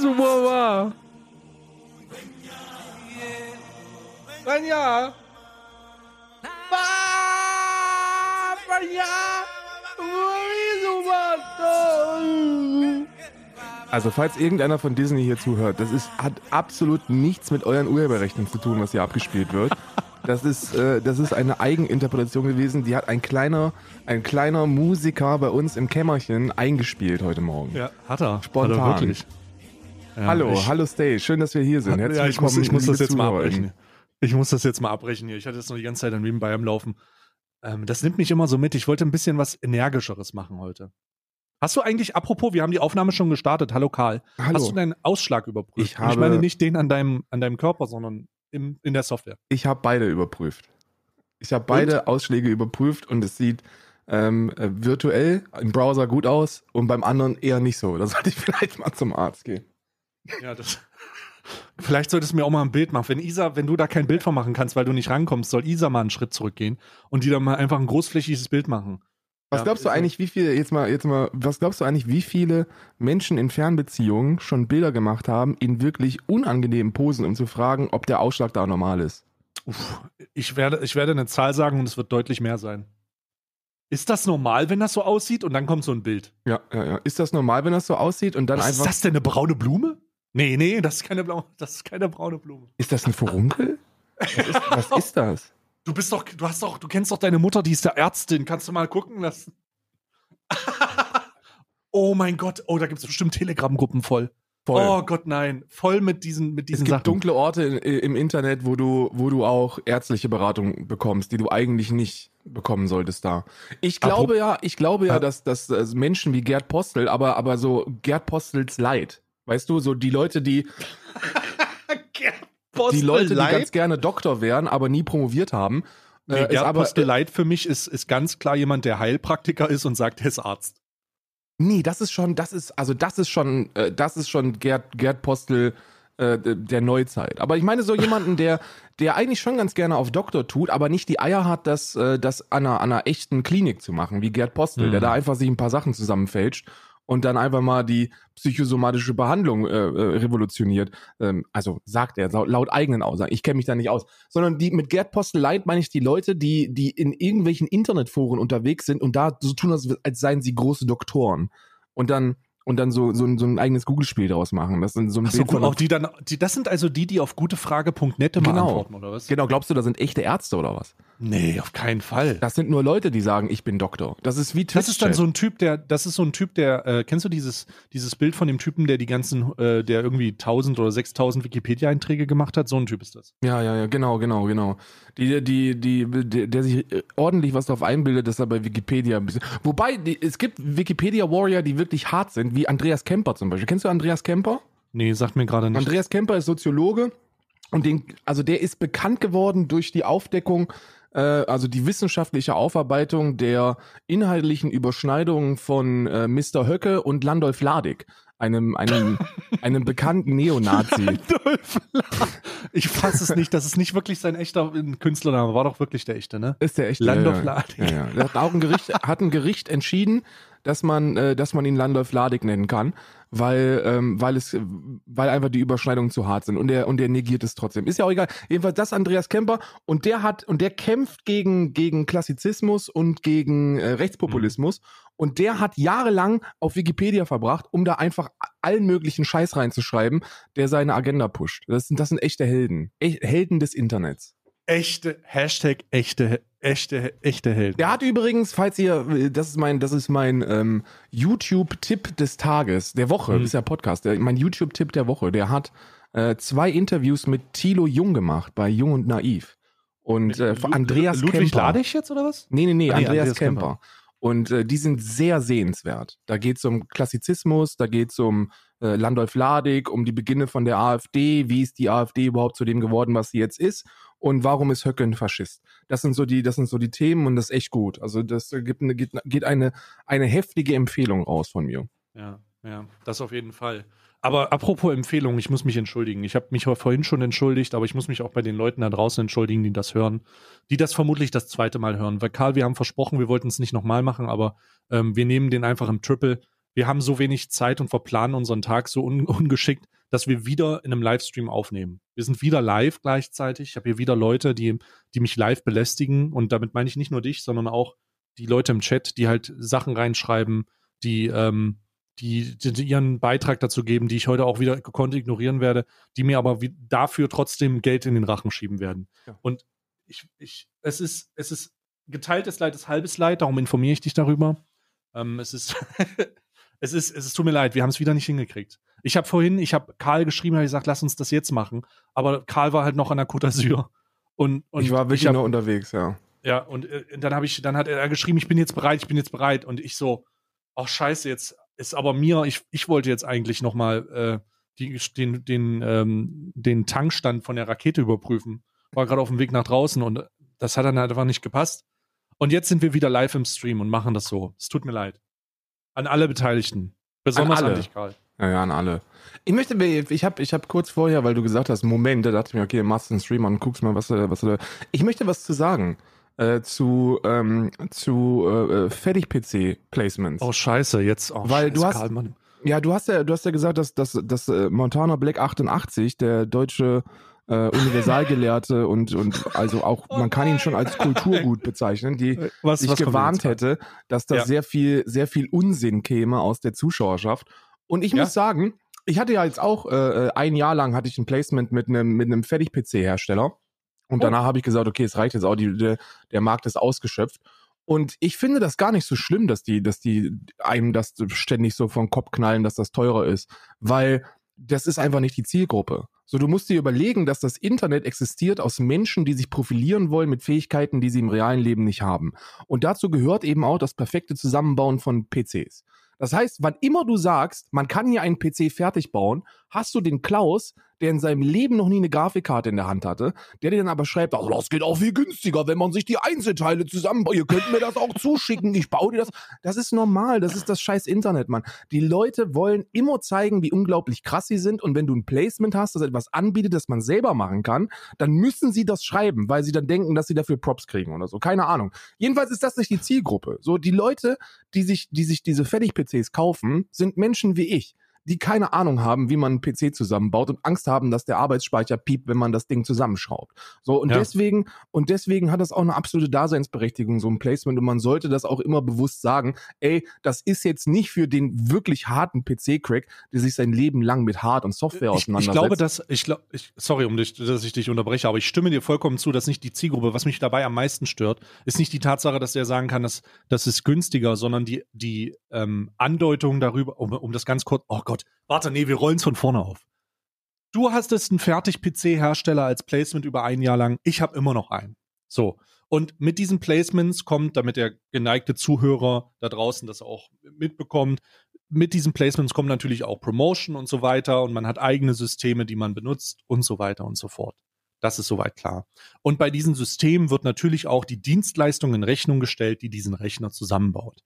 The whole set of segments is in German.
Wieso, Mama? Vanya! Also falls irgendeiner von Disney hier zuhört, das ist, hat absolut nichts mit euren Urheberrechten zu tun, was hier abgespielt wird. Das ist, äh, das ist eine Eigeninterpretation gewesen, die hat ein kleiner, ein kleiner Musiker bei uns im Kämmerchen eingespielt heute Morgen. Ja, hat er. Spontan. Hat er wirklich. Ja, hallo, ich, hallo Stay, schön, dass wir hier sind. Herzlich ja, ich muss, ich muss das jetzt mal abbrechen. Ich muss das jetzt mal abbrechen hier. Ich hatte jetzt noch die ganze Zeit an nebenbei am Laufen. Ähm, das nimmt mich immer so mit. Ich wollte ein bisschen was Energischeres machen heute. Hast du eigentlich, apropos, wir haben die Aufnahme schon gestartet. Hallo Karl. Hallo. Hast du deinen Ausschlag überprüft? Ich, habe, ich meine nicht den an deinem, an deinem Körper, sondern im, in der Software. Ich habe beide überprüft. Ich habe beide und? Ausschläge überprüft und es sieht ähm, äh, virtuell im Browser gut aus und beim anderen eher nicht so. Da sollte ich vielleicht mal zum Arzt gehen. Ja, das. Vielleicht solltest du mir auch mal ein Bild machen. Wenn Isa, wenn du da kein Bild von machen kannst, weil du nicht rankommst, soll Isa mal einen Schritt zurückgehen und die dann mal einfach ein großflächiges Bild machen. Was ja, glaubst du eigentlich, wie viele, jetzt mal, jetzt mal, was glaubst du eigentlich, wie viele Menschen in Fernbeziehungen schon Bilder gemacht haben in wirklich unangenehmen Posen, um zu fragen, ob der Ausschlag da normal ist? Uff, ich werde, ich werde eine Zahl sagen und es wird deutlich mehr sein. Ist das normal, wenn das so aussieht und dann kommt so ein Bild? Ja, ja, ja. Ist das normal, wenn das so aussieht und dann was einfach. Ist das denn eine braune Blume? Nee, nee, das ist keine, blaue, das ist keine braune Blume. Ist das ein Furunkel? was, ist, was ist das? Du bist doch, du hast doch, du kennst doch deine Mutter, die ist der Ärztin. Kannst du mal gucken lassen? oh mein Gott, oh, da gibt es bestimmt Telegram-Gruppen voll. voll. Oh Gott, nein. Voll mit diesen, mit diesen Es gibt Sachen. dunkle Orte im Internet, wo du, wo du auch ärztliche Beratung bekommst, die du eigentlich nicht bekommen solltest da. Ich glaube ja, ich glaube ja, dass, dass, dass Menschen wie Gerd Postel, aber, aber so Gerd Postels Leid, weißt du, so die Leute, die die Leute, die ganz gerne Doktor wären, aber nie promoviert haben. Nee, äh, Gerd aber, Postel Leid für mich ist, ist ganz klar jemand, der Heilpraktiker ist und sagt, er ist Arzt. Nee, das ist schon, das ist, also das ist schon, äh, das ist schon Gerd, Gerd Postel äh, der Neuzeit. Aber ich meine so jemanden, der, der eigentlich schon ganz gerne auf Doktor tut, aber nicht die Eier hat, das, äh, das an einer, an einer echten Klinik zu machen, wie Gerd Postel, mhm. der da einfach sich ein paar Sachen zusammenfälscht und dann einfach mal die psychosomatische Behandlung äh, äh, revolutioniert. Ähm, also sagt er laut eigenen Aussagen. Ich kenne mich da nicht aus. Sondern die mit Gerd Postel Leid meine ich die Leute, die, die in irgendwelchen Internetforen unterwegs sind und da so tun, als seien sie große Doktoren. Und dann und dann so, so, ein, so ein eigenes Google-Spiel daraus machen. Das sind so ein Ach so, Bild auch die dann, die, das sind also die, die auf gutefrage.net immer genau. antworten, oder was? Genau, glaubst du, da sind echte Ärzte oder was? Nee, auf keinen Fall. Das sind nur Leute, die sagen, ich bin Doktor. Das ist wie Twitch Das ist dann so ein Typ, der, das ist so ein Typ, der, äh, kennst du dieses, dieses Bild von dem Typen, der die ganzen, äh, der irgendwie 1000 oder 6000 Wikipedia-Einträge gemacht hat? So ein Typ ist das. Ja, ja, ja, genau, genau, genau. Die, die, die, der sich ordentlich was darauf einbildet, dass er bei Wikipedia ein bisschen. Wobei, es gibt Wikipedia-Warrior, die wirklich hart sind, wie Andreas Kemper zum Beispiel. Kennst du Andreas Kemper? Nee, sagt mir gerade nicht. Andreas Kemper ist Soziologe und den, also der ist bekannt geworden durch die Aufdeckung äh, also die wissenschaftliche Aufarbeitung der inhaltlichen Überschneidungen von äh, Mr. Höcke und Landolf Ladig, einem, einem, einem bekannten Neonazi. Ich fasse es nicht, das ist nicht wirklich sein echter Künstlername, war doch wirklich der echte, ne? Ist der echte. Landolf Ladig. Ja, ja. Hat, auch ein Gericht, hat ein Gericht entschieden, dass man, äh, dass man ihn Landolf Ladig nennen kann weil, ähm, weil es, weil einfach die Überschneidungen zu hart sind und der, und der negiert es trotzdem. Ist ja auch egal. Jedenfalls das Andreas Kemper und der hat, und der kämpft gegen, gegen Klassizismus und gegen äh, Rechtspopulismus mhm. und der hat jahrelang auf Wikipedia verbracht, um da einfach allen möglichen Scheiß reinzuschreiben, der seine Agenda pusht. Das sind, das sind echte Helden. E Helden des Internets. Echte, Hashtag echte, echte, echte Helden. Der hat übrigens, falls ihr, das ist mein, das ist mein ähm, YouTube-Tipp des Tages, der Woche, mhm. ist ja Podcast, der, mein YouTube-Tipp der Woche, der hat äh, zwei Interviews mit Thilo Jung gemacht bei Jung und Naiv. Und äh, Andreas Ludwig Kemper. Ladich jetzt oder was? Nee, nee, nee, ah, Andreas, Andreas, Kemper. Kemper. Und äh, die sind sehr sehenswert. Da geht es um Klassizismus, da geht es um äh, Landolf Ladig, um die Beginne von der AfD, wie ist die AfD überhaupt zu dem geworden, was sie jetzt ist und warum ist Höcke ein Faschist? Das sind so die, das sind so die Themen und das ist echt gut. Also das gibt eine, geht, eine, eine heftige Empfehlung raus von mir. Ja, ja, das auf jeden Fall. Aber apropos Empfehlung, ich muss mich entschuldigen. Ich habe mich vorhin schon entschuldigt, aber ich muss mich auch bei den Leuten da draußen entschuldigen, die das hören, die das vermutlich das zweite Mal hören. Weil Karl, wir haben versprochen, wir wollten es nicht nochmal machen, aber ähm, wir nehmen den einfach im Triple. Wir haben so wenig Zeit und verplanen unseren Tag so un ungeschickt, dass wir wieder in einem Livestream aufnehmen. Wir sind wieder live gleichzeitig. Ich habe hier wieder Leute, die, die mich live belästigen. Und damit meine ich nicht nur dich, sondern auch die Leute im Chat, die halt Sachen reinschreiben, die, ähm, die, die, ihren Beitrag dazu geben, die ich heute auch wieder gekonnt ignorieren werde, die mir aber dafür trotzdem Geld in den Rachen schieben werden. Ja. Und ich, ich, es ist, es ist geteiltes Leid ist halbes Leid, darum informiere ich dich darüber. Ähm, es ist, es ist, es ist, tut mir leid, wir haben es wieder nicht hingekriegt. Ich habe vorhin, ich habe Karl geschrieben, habe gesagt, lass uns das jetzt machen. Aber Karl war halt noch an der Côte d'Azur. Und, und ich war wirklich hab, nur unterwegs, ja. Ja, und äh, dann habe ich, dann hat er geschrieben, ich bin jetzt bereit, ich bin jetzt bereit. Und ich so, ach scheiße, jetzt ist aber mir, ich, ich wollte jetzt eigentlich noch mal äh, die, den, den, ähm, den Tankstand von der Rakete überprüfen. War gerade auf dem Weg nach draußen und das hat dann halt einfach nicht gepasst. Und jetzt sind wir wieder live im Stream und machen das so. Es tut mir leid. An alle Beteiligten. Besonders an, alle. an dich, Karl. Ja, ja, an alle. Ich möchte, ich habe ich hab kurz vorher, weil du gesagt hast, Moment, da dachte ich mir, okay, machst du einen Stream und guckst mal, was, was du Ich möchte was zu sagen. Äh, zu ähm, zu äh, äh Fertig-PC-Placements. Oh, scheiße, jetzt. Oh, weil scheiße, du hast, Karl, ja, du hast ja, du hast ja gesagt, dass, dass, dass äh, Montana Black 88, der deutsche äh, Universalgelehrte und, und also auch, oh man kann ihn schon als Kulturgut bezeichnen, die was, sich was gewarnt hätte, dass da ja. sehr viel, sehr viel Unsinn käme aus der Zuschauerschaft. Und ich ja. muss sagen, ich hatte ja jetzt auch äh, äh, ein Jahr lang hatte ich ein Placement mit einem mit einem Fertig-PC-Hersteller. Und oh. danach habe ich gesagt, okay, es reicht jetzt auch, die, der, der Markt ist ausgeschöpft. Und ich finde das gar nicht so schlimm, dass die, dass die einem das ständig so vom Kopf knallen, dass das teurer ist. Weil das ist einfach nicht die Zielgruppe. So, du musst dir überlegen, dass das Internet existiert aus Menschen, die sich profilieren wollen mit Fähigkeiten, die sie im realen Leben nicht haben. Und dazu gehört eben auch das perfekte Zusammenbauen von PCs. Das heißt, wann immer du sagst, man kann hier einen PC fertig bauen, hast du den Klaus, der in seinem Leben noch nie eine Grafikkarte in der Hand hatte, der dir dann aber schreibt, also das geht auch viel günstiger, wenn man sich die Einzelteile zusammenbaut. Ihr könnt mir das auch zuschicken, ich baue dir das. Das ist normal, das ist das scheiß Internet, Mann. Die Leute wollen immer zeigen, wie unglaublich krass sie sind und wenn du ein Placement hast, das etwas anbietet, das man selber machen kann, dann müssen sie das schreiben, weil sie dann denken, dass sie dafür Props kriegen oder so. Keine Ahnung. Jedenfalls ist das nicht die Zielgruppe. So, die Leute, die sich, die sich diese Fertig-PCs kaufen, sind Menschen wie ich die keine Ahnung haben, wie man einen PC zusammenbaut und Angst haben, dass der Arbeitsspeicher piept, wenn man das Ding zusammenschraubt. So, und ja. deswegen, und deswegen hat das auch eine absolute Daseinsberechtigung, so ein Placement. Und man sollte das auch immer bewusst sagen, ey, das ist jetzt nicht für den wirklich harten PC-Crack, der sich sein Leben lang mit Hard- und Software auseinandersetzt. Ich, ich glaube, dass, ich glaube, sorry, um dich, dass ich dich unterbreche, aber ich stimme dir vollkommen zu, dass nicht die Zielgruppe, was mich dabei am meisten stört, ist nicht die Tatsache, dass der sagen kann, dass das ist günstiger, sondern die, die ähm, Andeutung darüber, um, um das ganz kurz, oh Gott, warte, nee, wir rollen es von vorne auf. Du hast es einen Fertig-PC-Hersteller als Placement über ein Jahr lang. Ich habe immer noch einen. So. Und mit diesen Placements kommt, damit der geneigte Zuhörer da draußen das auch mitbekommt, mit diesen Placements kommt natürlich auch Promotion und so weiter und man hat eigene Systeme, die man benutzt und so weiter und so fort. Das ist soweit klar. Und bei diesen Systemen wird natürlich auch die Dienstleistung in Rechnung gestellt, die diesen Rechner zusammenbaut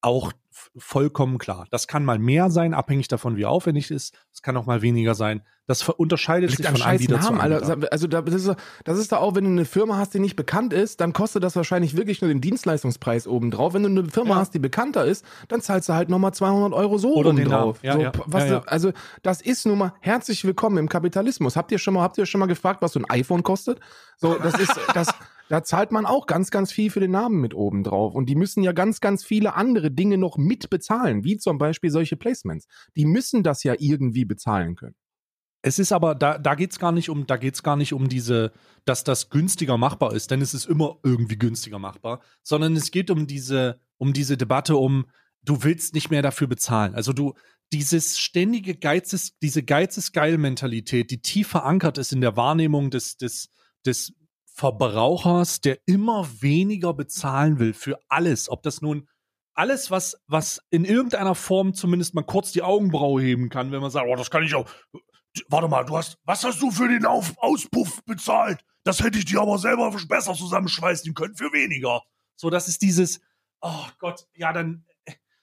auch vollkommen klar. Das kann mal mehr sein, abhängig davon, wie aufwendig es ist. Es kann auch mal weniger sein. Das unterscheidet sich von Anbieter Namen, zu Anbieter. Also das ist, das ist da auch, wenn du eine Firma hast, die nicht bekannt ist, dann kostet das wahrscheinlich wirklich nur den Dienstleistungspreis obendrauf. Wenn du eine Firma ja. hast, die bekannter ist, dann zahlst du halt nochmal 200 Euro so Oder obendrauf. Ja, so, ja, du, also das ist nun mal herzlich willkommen im Kapitalismus. Habt ihr schon mal, habt ihr schon mal gefragt, was so ein iPhone kostet? So, das ist, das, da zahlt man auch ganz, ganz viel für den Namen mit oben drauf. Und die müssen ja ganz, ganz viele andere Dinge noch mit bezahlen, wie zum Beispiel solche Placements. Die müssen das ja irgendwie bezahlen können. Es ist aber, da, da geht es gar nicht um, da geht gar nicht um diese, dass das günstiger machbar ist, denn es ist immer irgendwie günstiger machbar, sondern es geht um diese, um diese Debatte um, du willst nicht mehr dafür bezahlen. Also du, dieses ständige Geizes, diese Geizes-Geil-Mentalität, die tief verankert ist in der Wahrnehmung des, des, des Verbrauchers, der immer weniger bezahlen will für alles. Ob das nun alles, was, was in irgendeiner Form zumindest mal kurz die Augenbraue heben kann, wenn man sagt, oh, das kann ich auch. Warte mal, du hast, was hast du für den Auf Auspuff bezahlt? Das hätte ich dir aber selber besser zusammenschweißen können für weniger. So, das ist dieses, oh Gott, ja, dann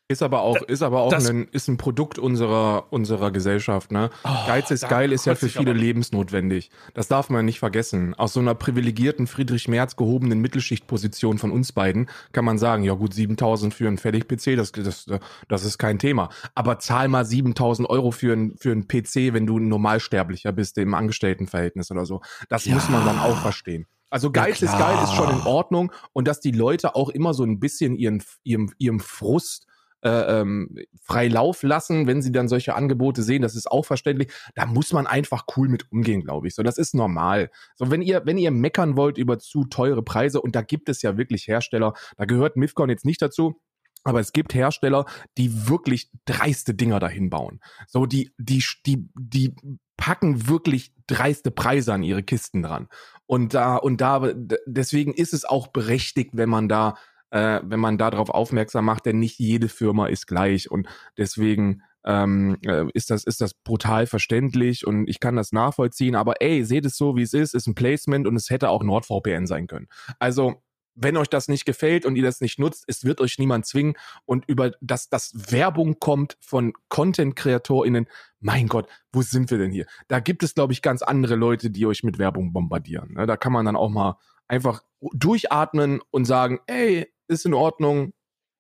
Ist aber auch, ist aber auch ein, ist ein Produkt unserer, unserer Gesellschaft, ne? Oh, Geiz ist geil ist ja für viele lebensnotwendig. Das darf man nicht vergessen. Aus so einer privilegierten Friedrich Merz gehobenen Mittelschichtposition von uns beiden kann man sagen, ja gut, 7000 für einen Fertig-PC, das, das, das ist kein Thema. Aber zahl mal 7000 Euro für einen, für einen PC, wenn du ein Normalsterblicher bist im Angestelltenverhältnis oder so. Das ja. muss man dann auch verstehen. Also Geiz ist geil, ist schon in Ordnung. Und dass die Leute auch immer so ein bisschen ihren, ihrem, ihrem Frust äh, ähm, frei Lauf lassen, wenn sie dann solche Angebote sehen. Das ist auch verständlich. Da muss man einfach cool mit umgehen, glaube ich. So, das ist normal. So, wenn ihr, wenn ihr meckern wollt über zu teure Preise, und da gibt es ja wirklich Hersteller, da gehört Mifcon jetzt nicht dazu. Aber es gibt Hersteller, die wirklich dreiste Dinger dahin bauen. So, die, die, die, die packen wirklich dreiste Preise an ihre Kisten dran. Und da, und da, deswegen ist es auch berechtigt, wenn man da äh, wenn man darauf aufmerksam macht, denn nicht jede Firma ist gleich und deswegen ähm, äh, ist das ist das brutal verständlich und ich kann das nachvollziehen. Aber ey, seht es so, wie es ist, ist ein Placement und es hätte auch NordVPN sein können. Also wenn euch das nicht gefällt und ihr das nicht nutzt, es wird euch niemand zwingen und über das, das Werbung kommt von Content-KreatorInnen, mein Gott, wo sind wir denn hier? Da gibt es, glaube ich, ganz andere Leute, die euch mit Werbung bombardieren. Ne? Da kann man dann auch mal einfach durchatmen und sagen, ey, ist in Ordnung,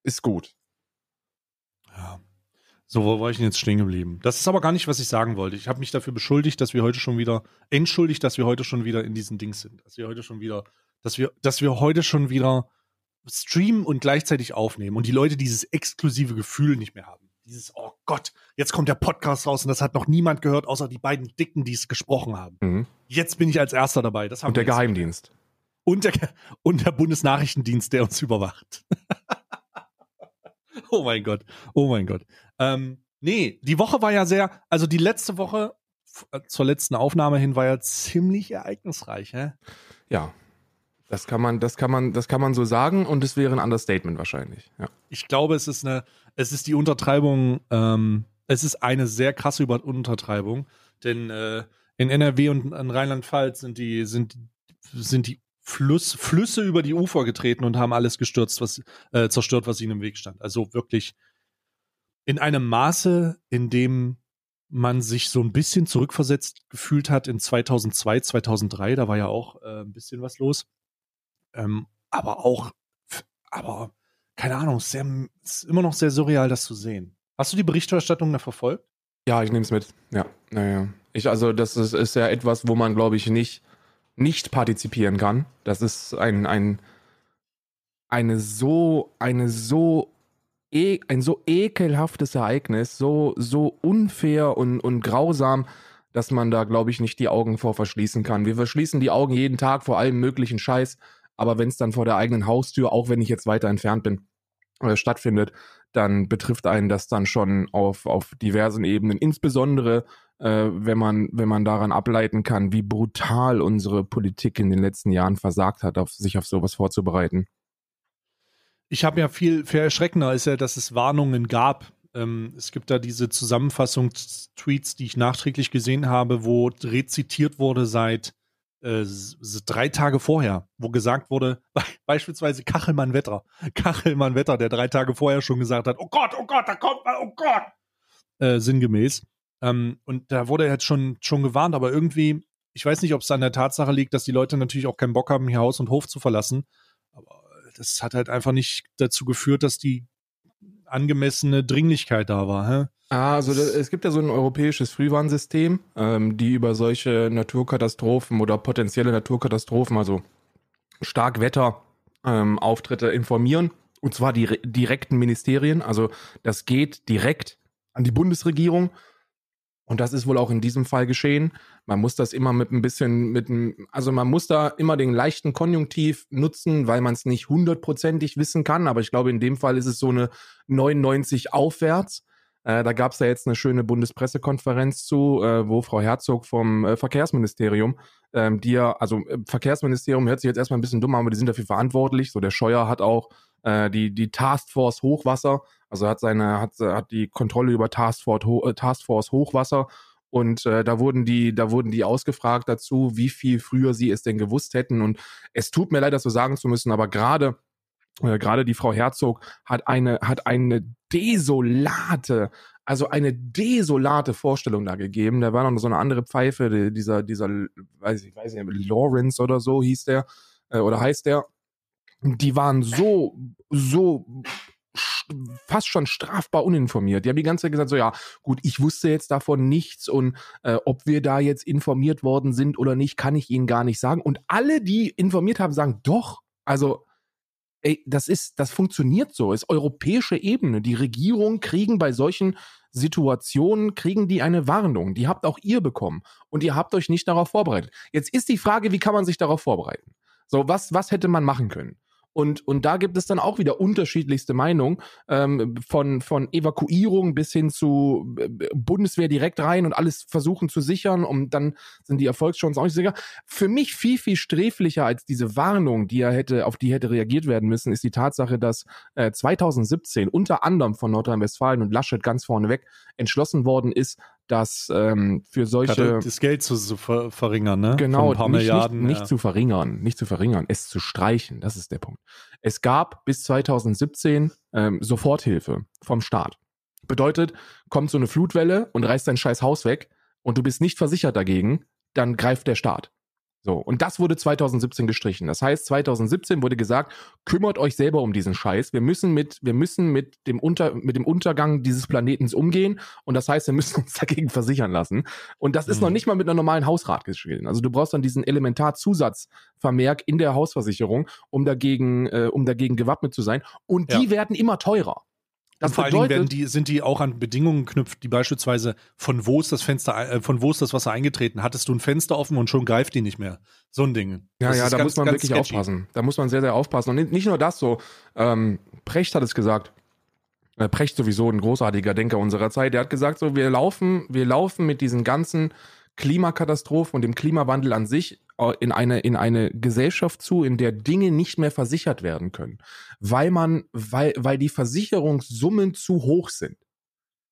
ist gut. Ja. So, wo war ich denn jetzt stehen geblieben? Das ist aber gar nicht, was ich sagen wollte. Ich habe mich dafür beschuldigt, dass wir heute schon wieder, entschuldigt, dass wir heute schon wieder in diesen Dings sind. Dass wir heute schon wieder, dass wir, dass wir heute schon wieder streamen und gleichzeitig aufnehmen und die Leute dieses exklusive Gefühl nicht mehr haben. Dieses, oh Gott, jetzt kommt der Podcast raus und das hat noch niemand gehört, außer die beiden Dicken, die es gesprochen haben. Mhm. Jetzt bin ich als Erster dabei. Und der Geheimdienst und der, und der Bundesnachrichtendienst, der uns überwacht. oh mein Gott, oh mein Gott. Ähm, nee, die Woche war ja sehr, also die letzte Woche äh, zur letzten Aufnahme hin war ja ziemlich ereignisreich, hä? Ja. Das kann man, das kann man, das kann man so sagen und es wäre ein Understatement wahrscheinlich. Ja. Ich glaube, es ist eine, es ist die Untertreibung, ähm, es ist eine sehr krasse Untertreibung, denn äh, in NRW und in Rheinland-Pfalz sind die, sind, sind die Fluss, Flüsse über die Ufer getreten und haben alles gestürzt, was äh, zerstört, was ihnen im Weg stand. Also wirklich in einem Maße, in dem man sich so ein bisschen zurückversetzt gefühlt hat in 2002, 2003, da war ja auch äh, ein bisschen was los. Ähm, aber auch, aber keine Ahnung, es ist, immer noch sehr surreal, das zu sehen. Hast du die Berichterstattung da verfolgt? Ja, ich nehme es mit. Ja, naja. Ich, also, das ist, ist ja etwas, wo man, glaube ich, nicht nicht partizipieren kann. Das ist ein, ein, eine so, eine so, e, ein so ekelhaftes Ereignis, so, so unfair und, und grausam, dass man da, glaube ich, nicht die Augen vor verschließen kann. Wir verschließen die Augen jeden Tag vor allem möglichen Scheiß, aber wenn es dann vor der eigenen Haustür, auch wenn ich jetzt weiter entfernt bin, äh, stattfindet, dann betrifft einen das dann schon auf, auf diversen Ebenen. Insbesondere äh, wenn man, wenn man daran ableiten kann, wie brutal unsere Politik in den letzten Jahren versagt hat, auf, sich auf sowas vorzubereiten. Ich habe ja viel, viel erschreckender ist ja, dass es Warnungen gab. Ähm, es gibt da diese Zusammenfassungstweets, die ich nachträglich gesehen habe, wo rezitiert wurde seit äh, drei Tage vorher, wo gesagt wurde, beispielsweise Kachelmann Wetter, Kachelmann Wetter, der drei Tage vorher schon gesagt hat, oh Gott, oh Gott, da kommt mal, oh Gott, äh, sinngemäß. Ähm, und da wurde jetzt schon, schon gewarnt, aber irgendwie, ich weiß nicht, ob es an der Tatsache liegt, dass die Leute natürlich auch keinen Bock haben, hier Haus und Hof zu verlassen. Aber das hat halt einfach nicht dazu geführt, dass die angemessene Dringlichkeit da war. Hä? Ah, also es gibt ja so ein europäisches Frühwarnsystem, ähm, die über solche Naturkatastrophen oder potenzielle Naturkatastrophen, also Starkwetter-Auftritte ähm, informieren. Und zwar die direkten Ministerien. Also das geht direkt an die Bundesregierung und das ist wohl auch in diesem Fall geschehen. Man muss das immer mit ein bisschen, mit einem, also man muss da immer den leichten Konjunktiv nutzen, weil man es nicht hundertprozentig wissen kann. Aber ich glaube, in dem Fall ist es so eine 99 aufwärts. Äh, da gab es ja jetzt eine schöne Bundespressekonferenz zu, äh, wo Frau Herzog vom äh, Verkehrsministerium, ähm, die ja, also äh, Verkehrsministerium hört sich jetzt erstmal ein bisschen dumm an, aber die sind dafür verantwortlich. So der Scheuer hat auch äh, die, die Taskforce Hochwasser, also hat seine, hat, hat die Kontrolle über Taskforce, äh, Taskforce Hochwasser und äh, da wurden die, da wurden die ausgefragt dazu, wie viel früher sie es denn gewusst hätten. Und es tut mir leid, das so sagen zu müssen, aber gerade äh, gerade die Frau Herzog hat eine, hat eine desolate, also eine desolate Vorstellung da gegeben. Da war noch so eine andere Pfeife, dieser, dieser, weiß ich, weiß nicht, Lawrence oder so hieß der, äh, oder heißt der. Die waren so, so fast schon strafbar uninformiert. Die haben die ganze Zeit gesagt, so ja, gut, ich wusste jetzt davon nichts und äh, ob wir da jetzt informiert worden sind oder nicht, kann ich Ihnen gar nicht sagen. Und alle, die informiert haben, sagen, doch, also ey, das ist, das funktioniert so, ist europäische Ebene. Die Regierungen kriegen bei solchen Situationen, kriegen die eine Warnung. Die habt auch ihr bekommen und ihr habt euch nicht darauf vorbereitet. Jetzt ist die Frage, wie kann man sich darauf vorbereiten? So, was, was hätte man machen können? Und, und da gibt es dann auch wieder unterschiedlichste Meinungen, ähm, von, von Evakuierung bis hin zu äh, Bundeswehr direkt rein und alles versuchen zu sichern und dann sind die Erfolgschancen auch nicht sicher. Für mich viel, viel sträflicher als diese Warnung, die er hätte, auf die hätte reagiert werden müssen, ist die Tatsache, dass äh, 2017 unter anderem von Nordrhein-Westfalen und Laschet ganz vorneweg entschlossen worden ist, dass ähm, für solche das Geld zu, zu ver verringern, ne? Genau, nicht, Milliarden, nicht, nicht ja. zu verringern, nicht zu verringern, es zu streichen, das ist der Punkt. Es gab bis 2017 ähm, Soforthilfe vom Staat. Bedeutet, kommt so eine Flutwelle und reißt dein scheiß Haus weg und du bist nicht versichert dagegen, dann greift der Staat. So, und das wurde 2017 gestrichen. Das heißt, 2017 wurde gesagt, kümmert euch selber um diesen Scheiß. Wir müssen mit, wir müssen mit dem Unter, mit dem Untergang dieses Planetens umgehen. Und das heißt, wir müssen uns dagegen versichern lassen. Und das ist mhm. noch nicht mal mit einer normalen Hausrat geschehen. Also du brauchst dann diesen Elementarzusatzvermerk in der Hausversicherung, um dagegen, äh, um dagegen gewappnet zu sein. Und die ja. werden immer teurer. Das vor bedeutet, allen Dingen werden die, sind die auch an Bedingungen geknüpft, die beispielsweise von wo ist das Fenster, äh, von wo ist das Wasser eingetreten? Hattest du ein Fenster offen und schon greift die nicht mehr? So ein Ding. Ja, das ja, da ganz, muss man wirklich sketchy. aufpassen. Da muss man sehr, sehr aufpassen. Und nicht nur das so. Ähm, Precht hat es gesagt. Äh, Precht sowieso ein großartiger Denker unserer Zeit. Der hat gesagt so, wir laufen, wir laufen mit diesen ganzen Klimakatastrophen und dem Klimawandel an sich in eine, in eine Gesellschaft zu, in der Dinge nicht mehr versichert werden können, weil man, weil, weil die Versicherungssummen zu hoch sind.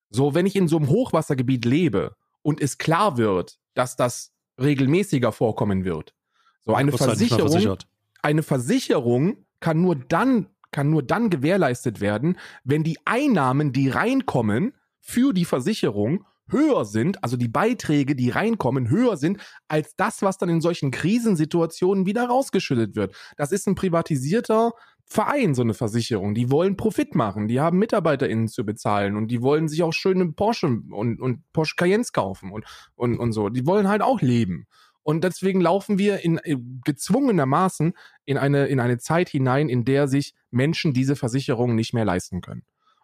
So, wenn ich in so einem Hochwassergebiet lebe und es klar wird, dass das regelmäßiger vorkommen wird, so eine halt Versicherung, eine Versicherung kann nur dann, kann nur dann gewährleistet werden, wenn die Einnahmen, die reinkommen für die Versicherung, höher sind, also die Beiträge, die reinkommen, höher sind als das, was dann in solchen Krisensituationen wieder rausgeschüttet wird. Das ist ein privatisierter Verein, so eine Versicherung. Die wollen Profit machen, die haben MitarbeiterInnen zu bezahlen und die wollen sich auch schöne Porsche und, und Porsche Cayennes kaufen und, und, und so. Die wollen halt auch leben. Und deswegen laufen wir in, äh, gezwungenermaßen in eine, in eine Zeit hinein, in der sich Menschen diese Versicherungen nicht mehr leisten können.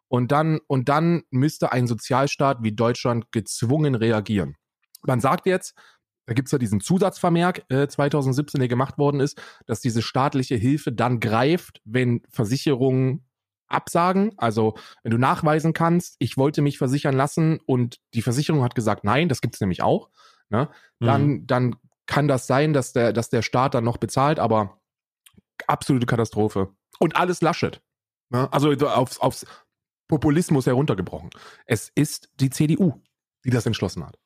Und dann, und dann müsste ein Sozialstaat wie Deutschland gezwungen reagieren. Man sagt jetzt, da gibt's ja diesen Zusatzvermerk äh, 2017, der gemacht worden ist, dass diese staatliche Hilfe dann greift, wenn Versicherungen absagen. Also wenn du nachweisen kannst, ich wollte mich versichern lassen und die Versicherung hat gesagt, nein, das gibt's nämlich auch, ne? dann, mhm. dann kann das sein, dass der, dass der Staat dann noch bezahlt, aber absolute Katastrophe. Und alles Laschet. Ne? Also aufs, aufs Populismus heruntergebrochen. Es ist die CDU, die das entschlossen hat.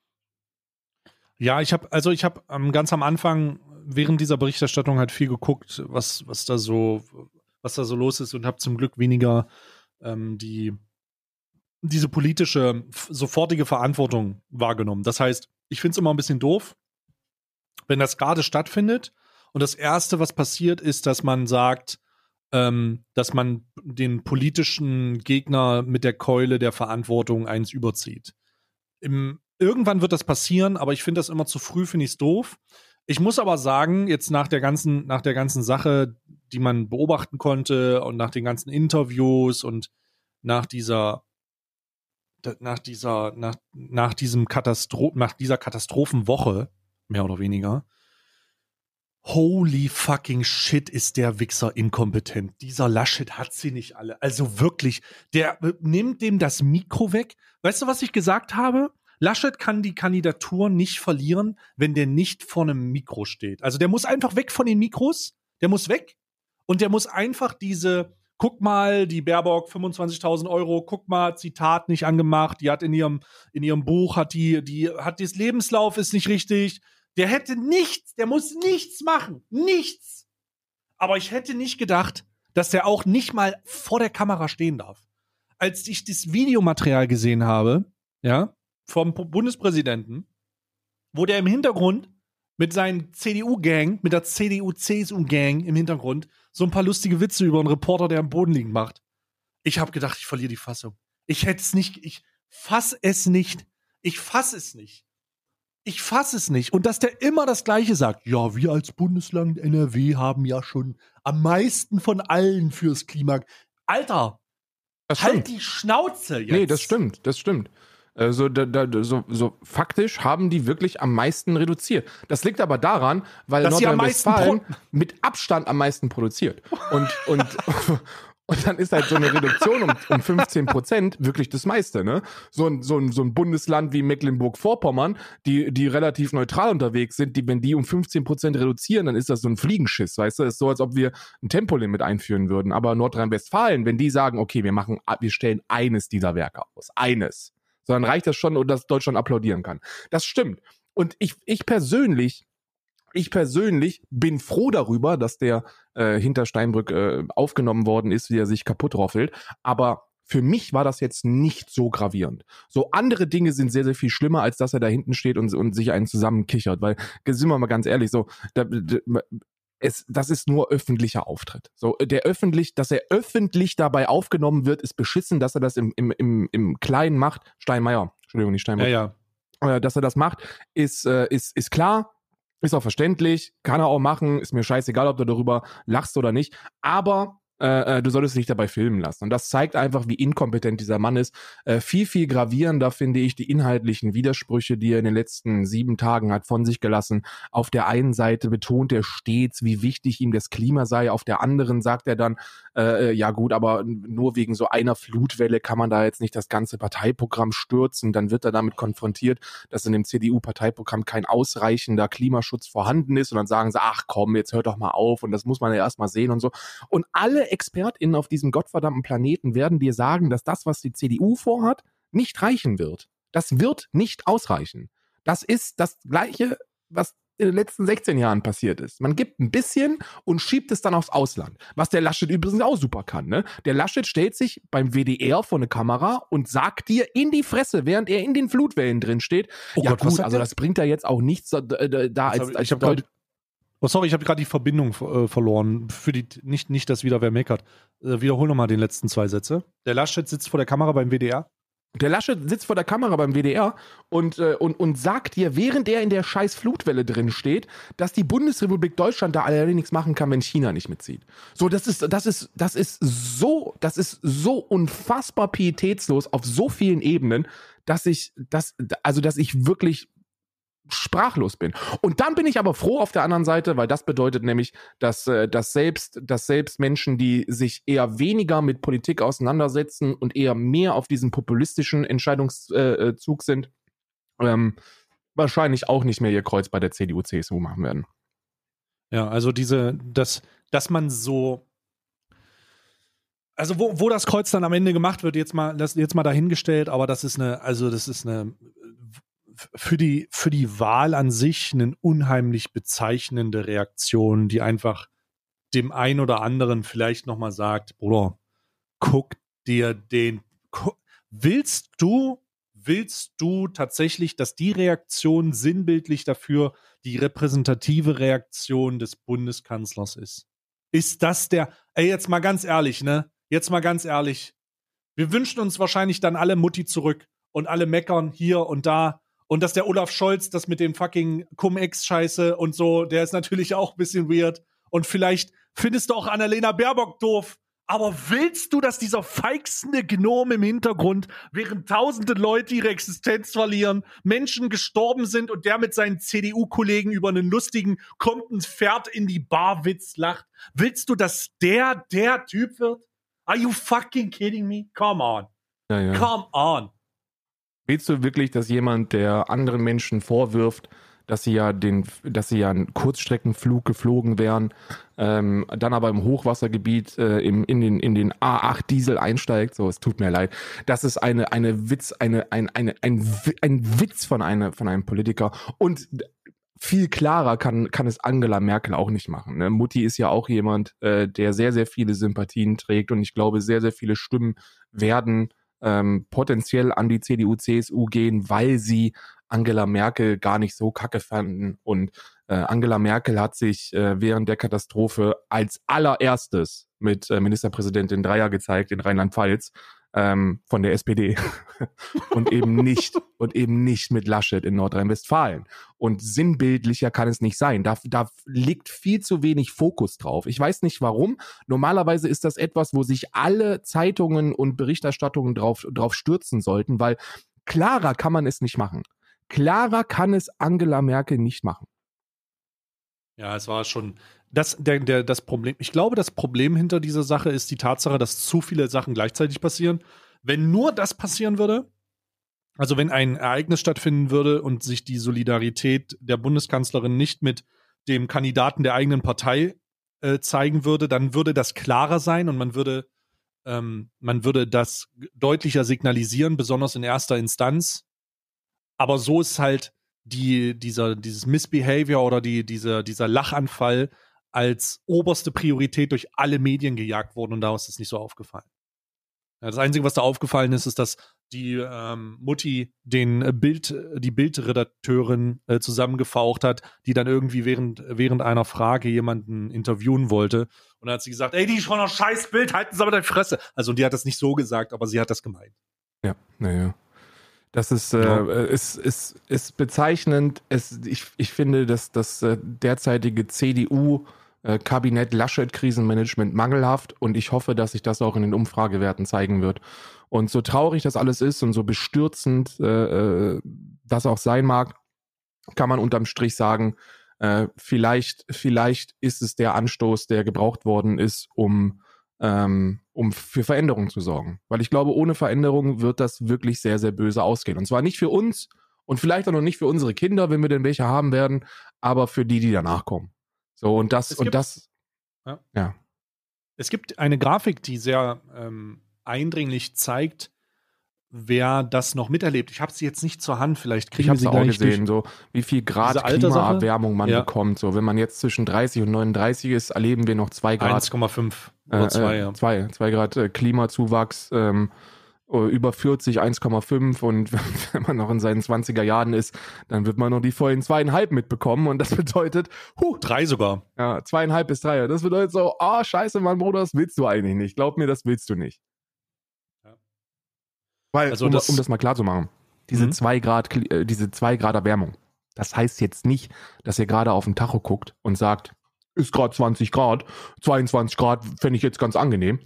Ja, ich habe also ich habe ähm, ganz am Anfang während dieser Berichterstattung halt viel geguckt, was was da so was da so los ist und habe zum Glück weniger ähm, die diese politische sofortige Verantwortung wahrgenommen. Das heißt, ich finde es immer ein bisschen doof, wenn das gerade stattfindet und das erste, was passiert, ist, dass man sagt, ähm, dass man den politischen Gegner mit der Keule der Verantwortung eins überzieht. Im, irgendwann wird das passieren, aber ich finde das immer zu früh, finde ich es doof. Ich muss aber sagen, jetzt nach der ganzen, nach der ganzen Sache, die man beobachten konnte und nach den ganzen Interviews und nach dieser, nach dieser, nach, nach diesem Katastro nach dieser Katastrophenwoche, mehr oder weniger, Holy fucking shit, ist der Wichser inkompetent. Dieser Laschet hat sie nicht alle. Also wirklich, der äh, nimmt dem das Mikro weg. Weißt du, was ich gesagt habe? Laschet kann die Kandidatur nicht verlieren, wenn der nicht vor einem Mikro steht. Also der muss einfach weg von den Mikros. Der muss weg. Und der muss einfach diese, guck mal, die Baerbock 25.000 Euro, guck mal, Zitat nicht angemacht. Die hat in ihrem, in ihrem Buch, hat die, die, hat das Lebenslauf ist nicht richtig der hätte nichts, der muss nichts machen. Nichts. Aber ich hätte nicht gedacht, dass der auch nicht mal vor der Kamera stehen darf. Als ich das Videomaterial gesehen habe, ja, vom Bundespräsidenten, wo der im Hintergrund mit seinen CDU-Gang, mit der CDU-CSU-Gang im Hintergrund so ein paar lustige Witze über einen Reporter, der am Boden liegt, macht. Ich habe gedacht, ich verliere die Fassung. Ich hätte es nicht, ich fass es nicht. Ich fass es nicht. Ich fass es nicht. Und dass der immer das Gleiche sagt. Ja, wir als Bundesland NRW haben ja schon am meisten von allen fürs Klima. Alter, halt die Schnauze jetzt. Nee, das stimmt, das stimmt. Also da, da, so, so faktisch haben die wirklich am meisten reduziert. Das liegt aber daran, weil Nordrhein-Westfalen mit Abstand am meisten produziert. Und, und, und dann ist halt so eine Reduktion um, um 15 Prozent wirklich das meiste, ne? So ein, so ein, so ein Bundesland wie Mecklenburg-Vorpommern, die, die relativ neutral unterwegs sind, die, wenn die um 15 Prozent reduzieren, dann ist das so ein Fliegenschiss, weißt du? Das ist so, als ob wir ein Tempolimit einführen würden. Aber Nordrhein-Westfalen, wenn die sagen, okay, wir machen, wir stellen eines dieser Werke aus, eines, sondern reicht das schon, dass Deutschland applaudieren kann. Das stimmt. Und ich, ich persönlich ich persönlich bin froh darüber, dass der äh, hinter Steinbrück äh, aufgenommen worden ist, wie er sich kaputt roffelt. Aber für mich war das jetzt nicht so gravierend. So andere Dinge sind sehr, sehr viel schlimmer, als dass er da hinten steht und, und sich einen zusammenkichert. Weil, sind wir mal ganz ehrlich, so, da, da, es, das ist nur öffentlicher Auftritt. So, der öffentlich, dass er öffentlich dabei aufgenommen wird, ist beschissen, dass er das im, im, im, im Kleinen macht. Steinmeier, Entschuldigung, nicht Steinmeier. Ja, ja. Äh, dass er das macht, ist, äh, ist, ist klar. Ist auch verständlich, kann er auch machen, ist mir scheißegal, ob du darüber lachst oder nicht. Aber äh, äh, du solltest dich dabei filmen lassen. Und das zeigt einfach, wie inkompetent dieser Mann ist. Äh, viel, viel gravierender finde ich die inhaltlichen Widersprüche, die er in den letzten sieben Tagen hat von sich gelassen. Auf der einen Seite betont er stets, wie wichtig ihm das Klima sei. Auf der anderen sagt er dann, äh, äh ja gut, aber nur wegen so einer Flutwelle kann man da jetzt nicht das ganze Parteiprogramm stürzen. Dann wird er damit konfrontiert, dass in dem CDU-Parteiprogramm kein ausreichender Klimaschutz vorhanden ist. Und dann sagen sie, ach komm, jetzt hört doch mal auf. Und das muss man ja erst mal sehen und so. Und alle alle ExpertInnen auf diesem gottverdammten Planeten werden dir sagen, dass das, was die CDU vorhat, nicht reichen wird. Das wird nicht ausreichen. Das ist das Gleiche, was in den letzten 16 Jahren passiert ist. Man gibt ein bisschen und schiebt es dann aufs Ausland. Was der Laschet übrigens auch super kann. Ne? Der Laschet stellt sich beim WDR vor eine Kamera und sagt dir in die Fresse, während er in den Flutwellen drin steht. Oh ja Gott, gut, also das bringt ja jetzt auch nichts da, da als, als ich habe gerade Oh, sorry, ich habe gerade die Verbindung äh, verloren. Für die nicht, nicht, dass wieder wer meckert. Äh, wiederhol nochmal den letzten zwei Sätze. Der Laschet sitzt vor der Kamera beim WDR. Der Laschet sitzt vor der Kamera beim WDR und, äh, und, und sagt dir, während er in der scheiß Flutwelle drin steht, dass die Bundesrepublik Deutschland da allerdings nichts machen kann, wenn China nicht mitzieht. So, das ist, das ist, das ist so, das ist so unfassbar pietätslos auf so vielen Ebenen, dass ich, das, also, dass ich wirklich sprachlos bin. Und dann bin ich aber froh auf der anderen Seite, weil das bedeutet nämlich, dass, äh, dass, selbst, dass selbst Menschen, die sich eher weniger mit Politik auseinandersetzen und eher mehr auf diesem populistischen Entscheidungszug äh, äh, sind, ähm, wahrscheinlich auch nicht mehr ihr Kreuz bei der CDU, CSU machen werden. Ja, also diese, dass, dass man so also wo, wo das Kreuz dann am Ende gemacht wird, jetzt mal, das jetzt mal dahingestellt, aber das ist eine, also das ist eine für die, für die Wahl an sich eine unheimlich bezeichnende Reaktion, die einfach dem einen oder anderen vielleicht nochmal sagt, Bruder, guck dir den, guck, willst du, willst du tatsächlich, dass die Reaktion sinnbildlich dafür die repräsentative Reaktion des Bundeskanzlers ist? Ist das der, ey, jetzt mal ganz ehrlich, ne? Jetzt mal ganz ehrlich. Wir wünschen uns wahrscheinlich dann alle Mutti zurück und alle meckern hier und da und dass der Olaf Scholz das mit dem fucking Cum-Ex-Scheiße und so, der ist natürlich auch ein bisschen weird. Und vielleicht findest du auch Annalena Baerbock doof. Aber willst du, dass dieser feixende Gnom im Hintergrund, während tausende Leute ihre Existenz verlieren, Menschen gestorben sind und der mit seinen CDU-Kollegen über einen lustigen, kommt ein Pferd in die Bar Witz lacht, willst du, dass der der Typ wird? Are you fucking kidding me? Come on. Ja, ja. Come on. Willst du wirklich, dass jemand, der anderen Menschen vorwirft, dass sie ja den, dass sie ja einen Kurzstreckenflug geflogen wären, ähm, dann aber im Hochwassergebiet äh, im, in den in den A8 Diesel einsteigt. So, es tut mir leid. Das ist eine eine Witz, eine ein eine ein, ein Witz von einer von einem Politiker und viel klarer kann, kann es Angela Merkel auch nicht machen. Ne? Mutti ist ja auch jemand, äh, der sehr, sehr viele Sympathien trägt und ich glaube, sehr, sehr viele Stimmen werden ähm, potenziell an die CDU, CSU gehen, weil sie Angela Merkel gar nicht so kacke fanden. Und äh, Angela Merkel hat sich äh, während der Katastrophe als allererstes mit äh, Ministerpräsidentin Dreier gezeigt in Rheinland-Pfalz ähm, von der SPD und eben nicht und eben nicht mit Laschet in Nordrhein-Westfalen. Und sinnbildlicher kann es nicht sein. Da, da liegt viel zu wenig Fokus drauf. Ich weiß nicht warum. Normalerweise ist das etwas, wo sich alle Zeitungen und Berichterstattungen drauf, drauf stürzen sollten, weil klarer kann man es nicht machen. Klarer kann es Angela Merkel nicht machen. Ja, es war schon das, der, der, das Problem. Ich glaube, das Problem hinter dieser Sache ist die Tatsache, dass zu viele Sachen gleichzeitig passieren. Wenn nur das passieren würde, also wenn ein Ereignis stattfinden würde und sich die Solidarität der Bundeskanzlerin nicht mit dem Kandidaten der eigenen Partei äh, zeigen würde, dann würde das klarer sein und man würde, ähm, man würde das deutlicher signalisieren, besonders in erster Instanz. Aber so ist halt die, dieser, dieses Misbehavior oder die, dieser, dieser Lachanfall als oberste Priorität durch alle Medien gejagt worden und daraus ist nicht so aufgefallen. Ja, das Einzige, was da aufgefallen ist, ist, dass die ähm, Mutti den Bild, die Bildredakteurin äh, zusammengefaucht hat, die dann irgendwie während, während einer Frage jemanden interviewen wollte. Und dann hat sie gesagt, ey, die ist von einer scheiß Bild, halten Sie aber deine Fresse. Also, und die hat das nicht so gesagt, aber sie hat das gemeint. Ja, naja. Das ist, äh, ist, ist, ist bezeichnend. Es, ich, ich finde, dass das äh, derzeitige CDU äh, Kabinett Laschet Krisenmanagement mangelhaft und ich hoffe, dass sich das auch in den Umfragewerten zeigen wird. Und so traurig das alles ist und so bestürzend äh, äh das auch sein mag, kann man unterm Strich sagen, äh, vielleicht, vielleicht ist es der Anstoß, der gebraucht worden ist, um ähm, um für Veränderungen zu sorgen. Weil ich glaube, ohne Veränderung wird das wirklich sehr, sehr böse ausgehen. Und zwar nicht für uns und vielleicht auch noch nicht für unsere Kinder, wenn wir denn welche haben werden, aber für die, die danach kommen. So, und das, und das, ja. ja. Es gibt eine Grafik, die sehr ähm, eindringlich zeigt, wer das noch miterlebt. Ich habe sie jetzt nicht zur Hand, vielleicht kriegen ich sie auch gesehen, so wie viel Grad Klimaerwärmung man ja. bekommt. So, wenn man jetzt zwischen 30 und 39 ist, erleben wir noch zwei Grad. 1,5 oder 2, äh, ja. 2, 2 Grad äh, Klimazuwachs. Ähm, äh, über 40, 1,5 und wenn man noch in seinen 20er Jahren ist, dann wird man noch die vollen zweieinhalb mitbekommen und das bedeutet, huh, drei sogar. Ja, zweieinhalb bis drei. Das bedeutet so, ah, oh, scheiße, mein Bruder, das willst du eigentlich nicht. Glaub mir, das willst du nicht. Weil, also um, das, um das mal klar zu machen, diese 2 mhm. Grad, äh, diese 2 Grad Erwärmung, das heißt jetzt nicht, dass ihr gerade auf den Tacho guckt und sagt, ist gerade 20 Grad, 22 Grad fände ich jetzt ganz angenehm.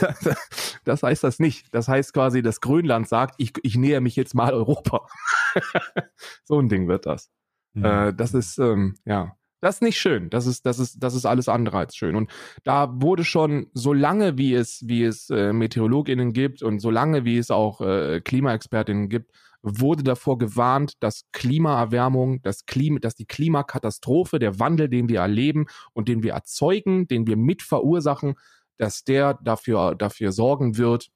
das heißt das nicht. Das heißt quasi, dass Grönland sagt, ich, ich näher mich jetzt mal Europa. so ein Ding wird das. Mhm. Äh, das ist, ähm, ja. Das ist nicht schön. Das ist, das ist, das ist alles andere als schön. Und da wurde schon, so lange wie es, wie es äh, MeteorologInnen gibt und so lange wie es auch äh, KlimaexpertInnen gibt, wurde davor gewarnt, dass Klimaerwärmung, dass, Klima, dass die Klimakatastrophe, der Wandel, den wir erleben und den wir erzeugen, den wir mit verursachen, dass der dafür, dafür sorgen wird,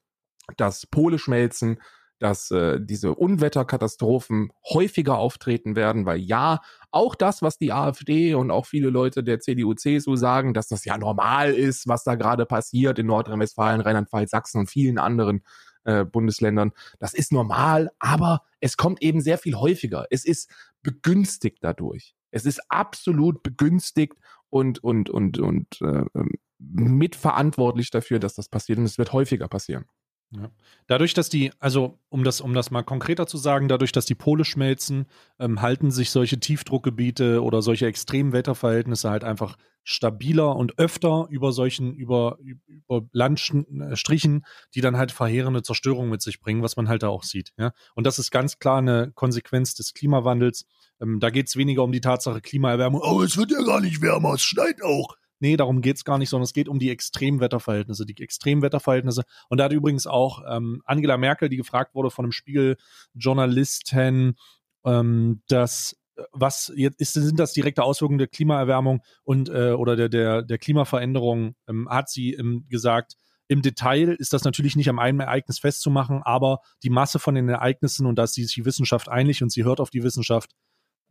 dass Pole schmelzen, dass äh, diese Unwetterkatastrophen häufiger auftreten werden, weil ja, auch das, was die AfD und auch viele Leute der CDU, CSU sagen, dass das ja normal ist, was da gerade passiert in Nordrhein-Westfalen, Rheinland-Pfalz, Sachsen und vielen anderen äh, Bundesländern, das ist normal, aber es kommt eben sehr viel häufiger. Es ist begünstigt dadurch. Es ist absolut begünstigt und und und und äh, ähm, mitverantwortlich dafür, dass das passiert und es wird häufiger passieren. Ja. Dadurch, dass die, also um das, um das mal konkreter zu sagen, dadurch, dass die Pole schmelzen, ähm, halten sich solche Tiefdruckgebiete oder solche extremen Wetterverhältnisse halt einfach stabiler und öfter über solchen, über, über Landstrichen, die dann halt verheerende Zerstörung mit sich bringen, was man halt da auch sieht. Ja? Und das ist ganz klar eine Konsequenz des Klimawandels. Ähm, da geht es weniger um die Tatsache Klimaerwärmung, oh, es wird ja gar nicht wärmer, es schneit auch Nee, darum geht's gar nicht, sondern es geht um die Extremwetterverhältnisse. Die Extremwetterverhältnisse. Und da hat übrigens auch ähm, Angela Merkel, die gefragt wurde von einem Spiegel-Journalisten, ähm, dass was jetzt ist, sind das direkte Auswirkungen der Klimaerwärmung und äh, oder der, der, der Klimaveränderung, ähm, hat sie ähm, gesagt, im Detail ist das natürlich nicht am einen Ereignis festzumachen, aber die Masse von den Ereignissen, und da ist sich die Wissenschaft einig und sie hört auf die Wissenschaft,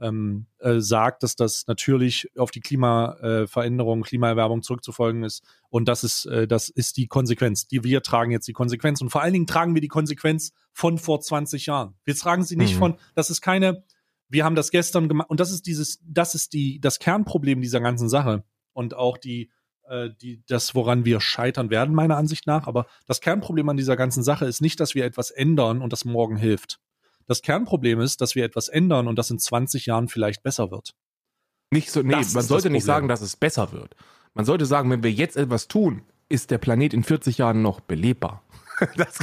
ähm, äh, sagt, dass das natürlich auf die Klimaveränderung, äh, Klimaerwärmung zurückzufolgen ist. Und das ist, äh, das ist die Konsequenz. Die wir tragen jetzt die Konsequenz. Und vor allen Dingen tragen wir die Konsequenz von vor 20 Jahren. Wir tragen sie nicht mhm. von, das ist keine, wir haben das gestern gemacht. Und das ist dieses, das ist die, das Kernproblem dieser ganzen Sache. Und auch die, äh, die, das, woran wir scheitern werden, meiner Ansicht nach. Aber das Kernproblem an dieser ganzen Sache ist nicht, dass wir etwas ändern und das morgen hilft. Das Kernproblem ist, dass wir etwas ändern und das in 20 Jahren vielleicht besser wird. Nicht so, nee, das man sollte nicht sagen, dass es besser wird. Man sollte sagen, wenn wir jetzt etwas tun, ist der Planet in 40 Jahren noch belebbar. Das,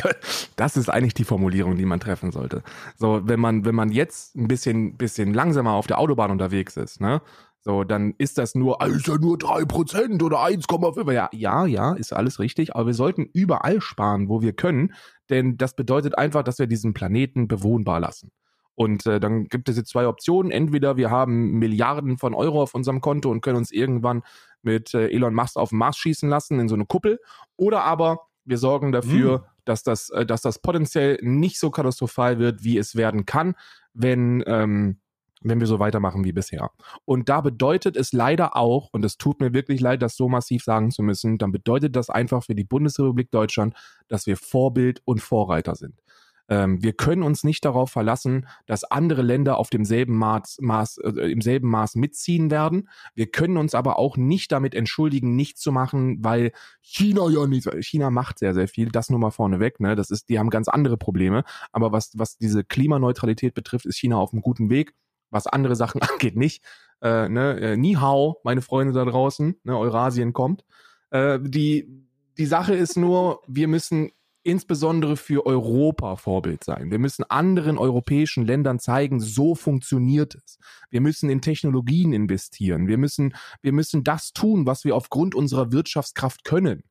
das, ist eigentlich die Formulierung, die man treffen sollte. So, wenn man, wenn man jetzt ein bisschen, bisschen langsamer auf der Autobahn unterwegs ist, ne, so, dann ist das nur, ah, ist ja nur 3% oder 1,5. Ja, ja, ja, ist alles richtig, aber wir sollten überall sparen, wo wir können, denn das bedeutet einfach, dass wir diesen Planeten bewohnbar lassen. Und äh, dann gibt es jetzt zwei Optionen. Entweder wir haben Milliarden von Euro auf unserem Konto und können uns irgendwann mit äh, Elon Musk auf den Mars schießen lassen in so eine Kuppel. Oder aber wir sorgen dafür, mhm. dass, das, äh, dass das potenziell nicht so katastrophal wird, wie es werden kann, wenn, ähm, wenn wir so weitermachen wie bisher. Und da bedeutet es leider auch, und es tut mir wirklich leid, das so massiv sagen zu müssen, dann bedeutet das einfach für die Bundesrepublik Deutschland, dass wir Vorbild und Vorreiter sind. Ähm, wir können uns nicht darauf verlassen, dass andere Länder auf demselben Maß, Maß äh, im selben Maß mitziehen werden. Wir können uns aber auch nicht damit entschuldigen, nichts zu machen, weil China ja nicht. China macht sehr, sehr viel. Das nur mal vorneweg. Ne? Das ist, die haben ganz andere Probleme. Aber was, was diese Klimaneutralität betrifft, ist China auf einem guten Weg was andere Sachen angeht, nicht. Äh, ne, äh, Ni hao, meine Freunde da draußen, ne, Eurasien kommt. Äh, die, die Sache ist nur, wir müssen insbesondere für Europa Vorbild sein. Wir müssen anderen europäischen Ländern zeigen, so funktioniert es. Wir müssen in Technologien investieren. Wir müssen, wir müssen das tun, was wir aufgrund unserer Wirtschaftskraft können.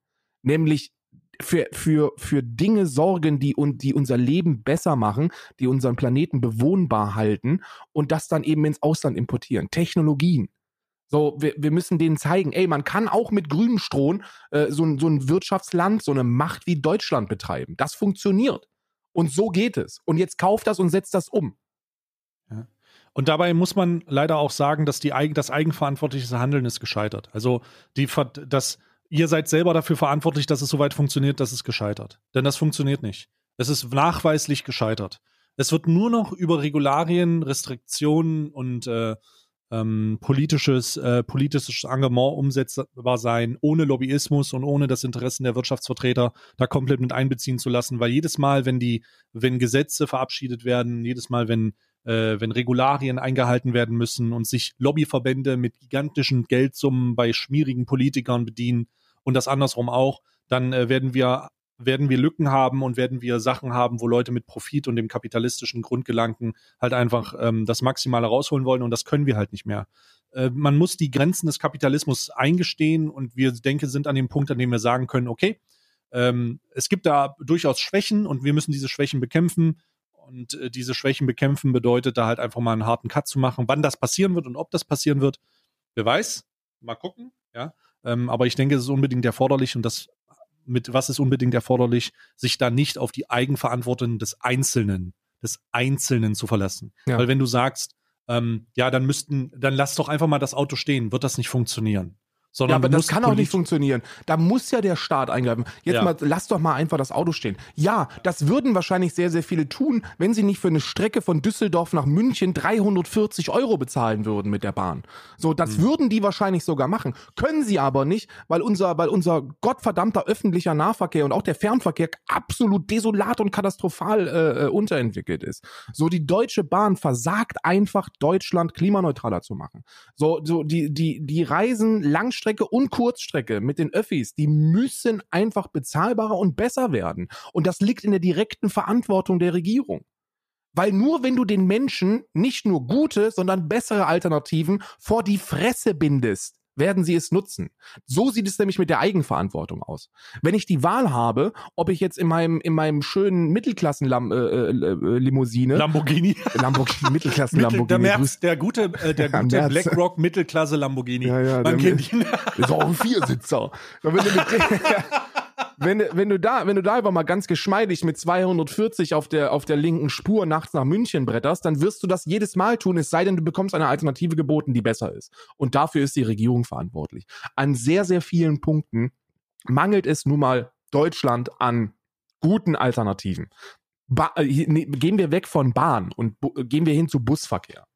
Nämlich für, für, für Dinge sorgen, die, die unser Leben besser machen, die unseren Planeten bewohnbar halten und das dann eben ins Ausland importieren. Technologien. So, wir, wir müssen denen zeigen, ey, man kann auch mit grünem Stroh äh, so, so ein Wirtschaftsland, so eine Macht wie Deutschland betreiben. Das funktioniert. Und so geht es. Und jetzt kauft das und setzt das um. Ja. Und dabei muss man leider auch sagen, dass die, das eigenverantwortliche Handeln ist gescheitert. Also die, das, ihr seid selber dafür verantwortlich, dass es so weit funktioniert, dass es gescheitert. Denn das funktioniert nicht. Es ist nachweislich gescheitert. Es wird nur noch über Regularien, Restriktionen und äh, ähm, politisches, äh, politisches Engagement umsetzbar sein, ohne Lobbyismus und ohne das Interessen der Wirtschaftsvertreter da komplett mit einbeziehen zu lassen, weil jedes Mal, wenn die, wenn Gesetze verabschiedet werden, jedes Mal, wenn äh, wenn Regularien eingehalten werden müssen und sich Lobbyverbände mit gigantischen Geldsummen bei schmierigen Politikern bedienen, und das andersrum auch, dann äh, werden wir werden wir Lücken haben und werden wir Sachen haben, wo Leute mit Profit und dem kapitalistischen Grundgedanken halt einfach ähm, das Maximale rausholen wollen und das können wir halt nicht mehr. Äh, man muss die Grenzen des Kapitalismus eingestehen und wir denke sind an dem Punkt, an dem wir sagen können, okay, ähm, es gibt da durchaus Schwächen und wir müssen diese Schwächen bekämpfen. Und äh, diese Schwächen bekämpfen bedeutet da halt einfach mal einen harten Cut zu machen. Wann das passieren wird und ob das passieren wird, wer weiß. Mal gucken, ja. Ähm, aber ich denke, es ist unbedingt erforderlich und das mit was ist unbedingt erforderlich, sich da nicht auf die Eigenverantwortung des Einzelnen, des Einzelnen zu verlassen. Ja. Weil wenn du sagst, ähm, ja, dann müssten, dann lass doch einfach mal das Auto stehen, wird das nicht funktionieren. Sondern ja, aber das kann auch nicht funktionieren. Da muss ja der Staat eingreifen. Jetzt ja. mal, lass doch mal einfach das Auto stehen. Ja, das würden wahrscheinlich sehr, sehr viele tun, wenn sie nicht für eine Strecke von Düsseldorf nach München 340 Euro bezahlen würden mit der Bahn. So, das mhm. würden die wahrscheinlich sogar machen. Können sie aber nicht, weil unser, weil unser gottverdammter öffentlicher Nahverkehr und auch der Fernverkehr absolut desolat und katastrophal äh, äh unterentwickelt ist. So, die Deutsche Bahn versagt einfach, Deutschland klimaneutraler zu machen. So, so die, die, die Reisen Langstrecke Langstrecke und Kurzstrecke mit den Öffis, die müssen einfach bezahlbarer und besser werden. Und das liegt in der direkten Verantwortung der Regierung. Weil nur wenn du den Menschen nicht nur gute, sondern bessere Alternativen vor die Fresse bindest, werden sie es nutzen. So sieht es nämlich mit der Eigenverantwortung aus. Wenn ich die Wahl habe, ob ich jetzt in meinem in meinem schönen Mittelklassen-Limousine äh, äh, Lamborghini Lamborghini Mittelklassen Lamborghini der, Merz, der gute äh, der gute BlackRock Mittelklasse Lamborghini. Ja, ja, Man kennt ihn. Ist auch ein Viersitzer. wenn, wenn du da, wenn du da einfach mal ganz geschmeidig mit 240 auf der, auf der linken Spur nachts nach München bretterst, dann wirst du das jedes Mal tun, es sei denn, du bekommst eine Alternative geboten, die besser ist. Und dafür ist die Regierung verantwortlich. An sehr, sehr vielen Punkten mangelt es nun mal Deutschland an guten Alternativen. Ba äh, gehen wir weg von Bahn und gehen wir hin zu Busverkehr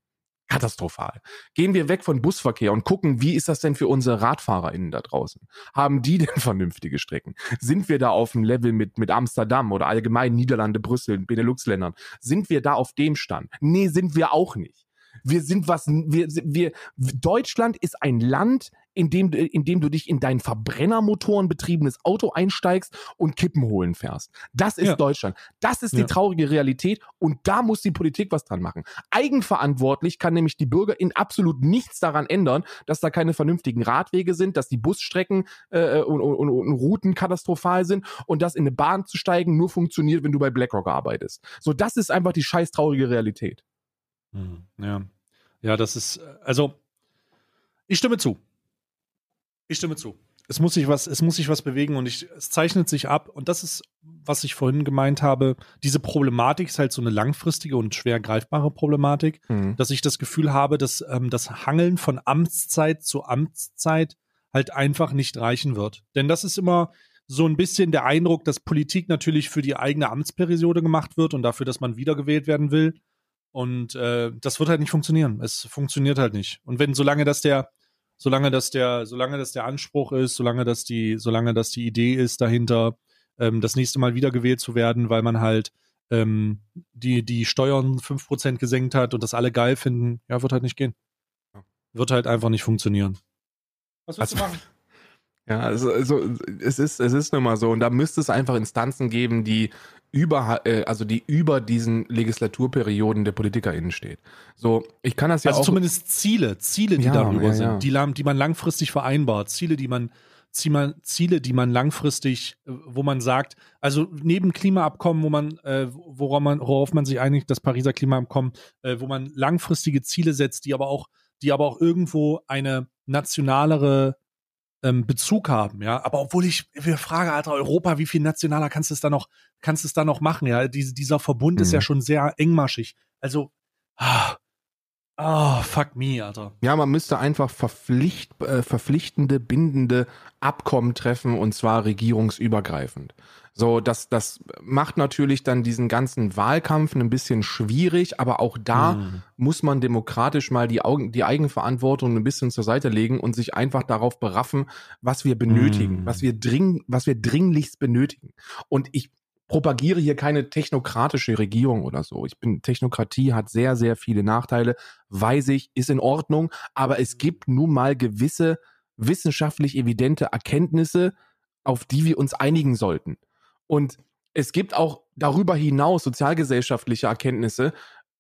katastrophal. Gehen wir weg von Busverkehr und gucken, wie ist das denn für unsere RadfahrerInnen da draußen? Haben die denn vernünftige Strecken? Sind wir da auf dem Level mit, mit Amsterdam oder allgemein Niederlande, Brüssel, Benelux-Ländern? Sind wir da auf dem Stand? Nee, sind wir auch nicht. Wir sind was, wir, wir, Deutschland ist ein Land, indem, indem du dich in dein Verbrennermotoren betriebenes Auto einsteigst und Kippen holen fährst. Das ist ja. Deutschland. Das ist die ja. traurige Realität und da muss die Politik was dran machen. Eigenverantwortlich kann nämlich die Bürger in absolut nichts daran ändern, dass da keine vernünftigen Radwege sind, dass die Busstrecken äh, und, und, und Routen katastrophal sind und dass in eine Bahn zu steigen nur funktioniert, wenn du bei BlackRock arbeitest. So, das ist einfach die scheiß traurige Realität. Hm, ja. Ja, das ist, also, ich stimme zu. Ich stimme zu. Es muss sich was, es muss sich was bewegen und ich, es zeichnet sich ab. Und das ist, was ich vorhin gemeint habe. Diese Problematik ist halt so eine langfristige und schwer greifbare Problematik, mhm. dass ich das Gefühl habe, dass ähm, das Hangeln von Amtszeit zu Amtszeit halt einfach nicht reichen wird. Denn das ist immer so ein bisschen der Eindruck, dass Politik natürlich für die eigene Amtsperiode gemacht wird und dafür, dass man wiedergewählt werden will. Und äh, das wird halt nicht funktionieren. Es funktioniert halt nicht. Und wenn, solange das der, solange das der, solange das der Anspruch ist, solange das die, solange das die Idee ist dahinter, ähm, das nächste Mal wiedergewählt zu werden, weil man halt ähm, die, die Steuern 5% gesenkt hat und das alle geil finden, ja, wird halt nicht gehen. Wird halt einfach nicht funktionieren. Was willst also, du machen? Ja, also, also es ist es ist nun mal so und da müsste es einfach Instanzen geben, die über äh, also die über diesen Legislaturperioden der PolitikerInnen steht. So, ich kann das ja also auch zumindest Ziele, Ziele, die ja, darüber ja, sind, Die, die man langfristig vereinbart, Ziele, die man Ziele, die man langfristig, äh, wo man sagt, also neben Klimaabkommen, wo man, äh, worauf man, worauf man sich einigt, das Pariser Klimaabkommen, äh, wo man langfristige Ziele setzt, die aber auch, die aber auch irgendwo eine nationalere ähm, Bezug haben, ja. Aber obwohl ich mir frage, Alter, Europa, wie viel nationaler kannst du es da noch, kannst du es da noch machen, ja? Diese, dieser Verbund mhm. ist ja mhm. schon sehr engmaschig. Also, ah, Oh, fuck me, Alter. Ja, man müsste einfach verpflicht, äh, verpflichtende, bindende Abkommen treffen und zwar regierungsübergreifend. So, das, das macht natürlich dann diesen ganzen Wahlkampf ein bisschen schwierig, aber auch da mhm. muss man demokratisch mal die, Augen, die Eigenverantwortung ein bisschen zur Seite legen und sich einfach darauf beraffen, was wir benötigen, mhm. was wir dring, was wir dringlichst benötigen. Und ich propagiere hier keine technokratische Regierung oder so. Ich bin, Technokratie hat sehr, sehr viele Nachteile, weiß ich, ist in Ordnung, aber es gibt nun mal gewisse wissenschaftlich evidente Erkenntnisse, auf die wir uns einigen sollten. Und es gibt auch darüber hinaus sozialgesellschaftliche Erkenntnisse,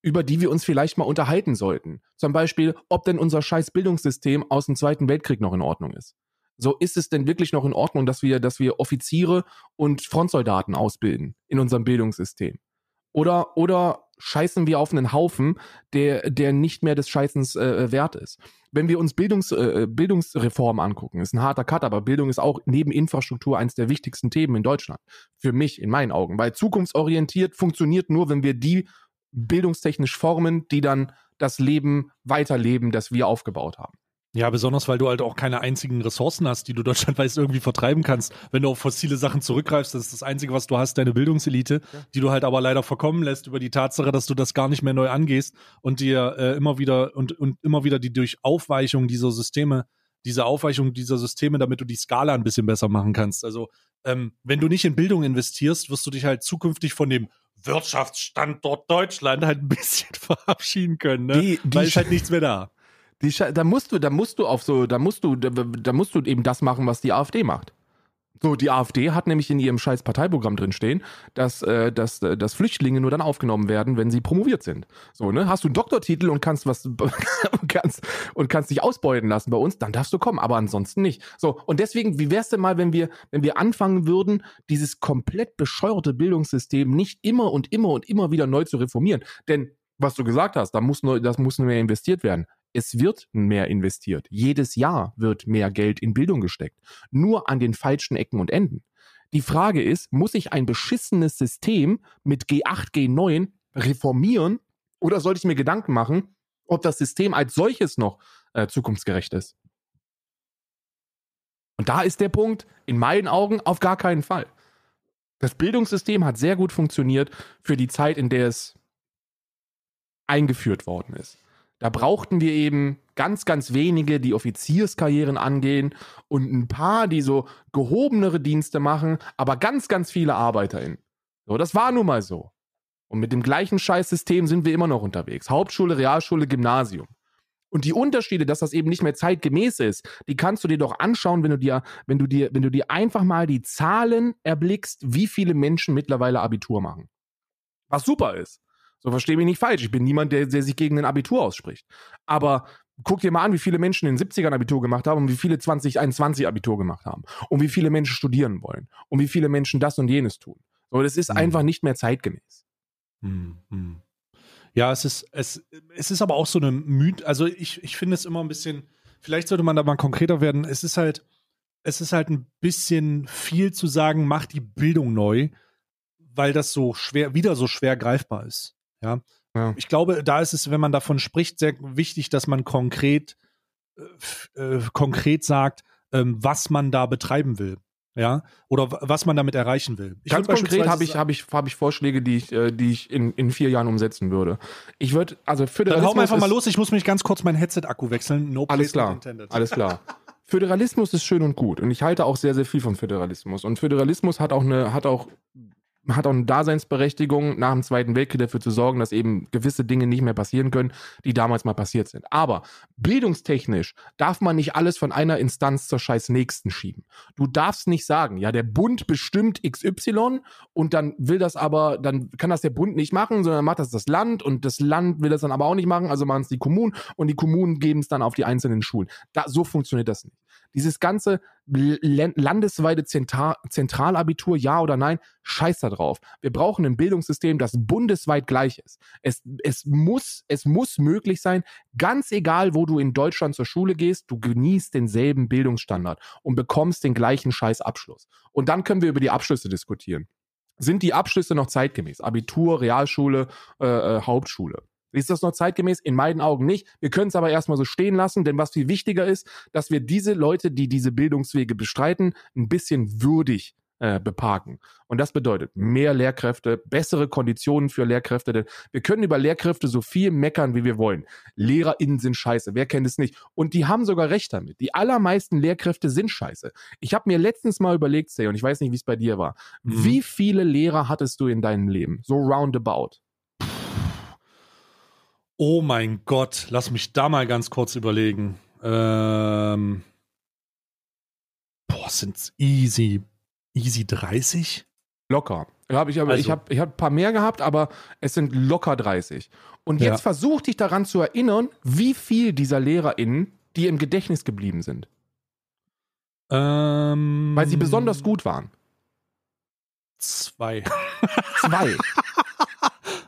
über die wir uns vielleicht mal unterhalten sollten. Zum Beispiel, ob denn unser scheiß Bildungssystem aus dem Zweiten Weltkrieg noch in Ordnung ist. So ist es denn wirklich noch in Ordnung, dass wir, dass wir Offiziere und Frontsoldaten ausbilden in unserem Bildungssystem? Oder, oder scheißen wir auf einen Haufen, der, der nicht mehr des Scheißens äh, wert ist? wenn wir uns Bildungs, äh, Bildungsreform angucken, ist ein harter Cut, aber Bildung ist auch neben Infrastruktur eines der wichtigsten Themen in Deutschland. Für mich, in meinen Augen. Weil zukunftsorientiert funktioniert nur, wenn wir die bildungstechnisch formen, die dann das Leben weiterleben, das wir aufgebaut haben. Ja, besonders weil du halt auch keine einzigen Ressourcen hast, die du deutschlandweit irgendwie vertreiben kannst. Wenn du auf fossile Sachen zurückgreifst, das ist das Einzige, was du hast, deine Bildungselite, ja. die du halt aber leider verkommen lässt über die Tatsache, dass du das gar nicht mehr neu angehst und dir äh, immer wieder und, und immer wieder die durch Aufweichung dieser Systeme, diese Aufweichung dieser Systeme, damit du die Skala ein bisschen besser machen kannst. Also ähm, wenn du nicht in Bildung investierst, wirst du dich halt zukünftig von dem Wirtschaftsstandort Deutschland halt ein bisschen verabschieden können, ne? Die, die Weil ist halt nichts mehr da. Die, da musst du, da musst du auf so, da musst du, da, da musst du eben das machen, was die AfD macht. So, die AfD hat nämlich in ihrem scheiß Parteiprogramm drin stehen, dass, äh, dass, äh, dass Flüchtlinge nur dann aufgenommen werden, wenn sie promoviert sind. So, ne? Hast du einen Doktortitel und kannst was und kannst, und kannst dich ausbeuten lassen bei uns, dann darfst du kommen, aber ansonsten nicht. So, und deswegen, wie wär's denn mal, wenn wir, wenn wir anfangen würden, dieses komplett bescheuerte Bildungssystem nicht immer und immer und immer wieder neu zu reformieren? Denn was du gesagt hast, da muss neu, das muss mehr investiert werden. Es wird mehr investiert. Jedes Jahr wird mehr Geld in Bildung gesteckt. Nur an den falschen Ecken und Enden. Die Frage ist, muss ich ein beschissenes System mit G8, G9 reformieren oder sollte ich mir Gedanken machen, ob das System als solches noch äh, zukunftsgerecht ist? Und da ist der Punkt, in meinen Augen, auf gar keinen Fall. Das Bildungssystem hat sehr gut funktioniert für die Zeit, in der es eingeführt worden ist. Da brauchten wir eben ganz, ganz wenige, die Offizierskarrieren angehen und ein paar, die so gehobenere Dienste machen, aber ganz, ganz viele ArbeiterInnen. So, das war nun mal so. Und mit dem gleichen Scheißsystem sind wir immer noch unterwegs. Hauptschule, Realschule, Gymnasium. Und die Unterschiede, dass das eben nicht mehr zeitgemäß ist, die kannst du dir doch anschauen, wenn du dir, wenn du dir, wenn du dir einfach mal die Zahlen erblickst, wie viele Menschen mittlerweile Abitur machen. Was super ist. So verstehe mich nicht falsch. Ich bin niemand, der, der sich gegen ein Abitur ausspricht. Aber guck dir mal an, wie viele Menschen in den 70ern Abitur gemacht haben und wie viele 2021 Abitur gemacht haben. Und wie viele Menschen studieren wollen. Und wie viele Menschen das und jenes tun. So, das ist hm. einfach nicht mehr zeitgemäß. Hm, hm. Ja, es ist, es, es ist aber auch so eine Myth, also ich, ich finde es immer ein bisschen, vielleicht sollte man da mal konkreter werden. Es ist halt, es ist halt ein bisschen viel zu sagen, mach die Bildung neu, weil das so schwer, wieder so schwer greifbar ist. Ja. ja. Ich glaube, da ist es, wenn man davon spricht, sehr wichtig, dass man konkret, äh, äh konkret sagt, ähm, was man da betreiben will ja, oder was man damit erreichen will. Ich Ganz konkret habe ich, hab ich, hab ich Vorschläge, die ich, äh, die ich in, in vier Jahren umsetzen würde. Ich würde, also Föderalismus. Dann hau einfach mal los, ich muss mich ganz kurz mein Headset-Akku wechseln. No alles klar, intended. alles klar. Föderalismus ist schön und gut und ich halte auch sehr, sehr viel von Föderalismus. Und Föderalismus hat auch eine, hat auch hat auch eine Daseinsberechtigung, nach dem Zweiten Weltkrieg dafür zu sorgen, dass eben gewisse Dinge nicht mehr passieren können, die damals mal passiert sind. Aber bildungstechnisch darf man nicht alles von einer Instanz zur scheiß nächsten schieben. Du darfst nicht sagen, ja, der Bund bestimmt XY und dann will das aber, dann kann das der Bund nicht machen, sondern macht das das Land und das Land will das dann aber auch nicht machen, also machen es die Kommunen und die Kommunen geben es dann auf die einzelnen Schulen. Da, so funktioniert das nicht. Dieses ganze landesweite Zentralabitur, ja oder nein, scheiß da drauf. Wir brauchen ein Bildungssystem, das bundesweit gleich ist. Es, es, muss, es muss möglich sein, ganz egal, wo du in Deutschland zur Schule gehst, du genießt denselben Bildungsstandard und bekommst den gleichen Scheißabschluss. Und dann können wir über die Abschlüsse diskutieren. Sind die Abschlüsse noch zeitgemäß? Abitur, Realschule, äh, äh Hauptschule. Ist das noch zeitgemäß? In meinen Augen nicht. Wir können es aber erstmal so stehen lassen, denn was viel wichtiger ist, dass wir diese Leute, die diese Bildungswege bestreiten, ein bisschen würdig äh, beparken. Und das bedeutet mehr Lehrkräfte, bessere Konditionen für Lehrkräfte. Denn wir können über Lehrkräfte so viel meckern, wie wir wollen. LehrerInnen sind scheiße. Wer kennt es nicht? Und die haben sogar recht damit. Die allermeisten Lehrkräfte sind scheiße. Ich habe mir letztens mal überlegt, Say, und ich weiß nicht, wie es bei dir war. Mhm. Wie viele Lehrer hattest du in deinem Leben? So roundabout. Oh mein Gott, lass mich da mal ganz kurz überlegen. Ähm, boah, sind's easy, easy 30? Locker. Hab ich aber, also. ich habe ich hab ein paar mehr gehabt, aber es sind locker 30. Und jetzt ja. versuch dich daran zu erinnern, wie viel dieser LehrerInnen, die im Gedächtnis geblieben sind. Ähm, Weil sie besonders gut waren. Zwei. Zwei.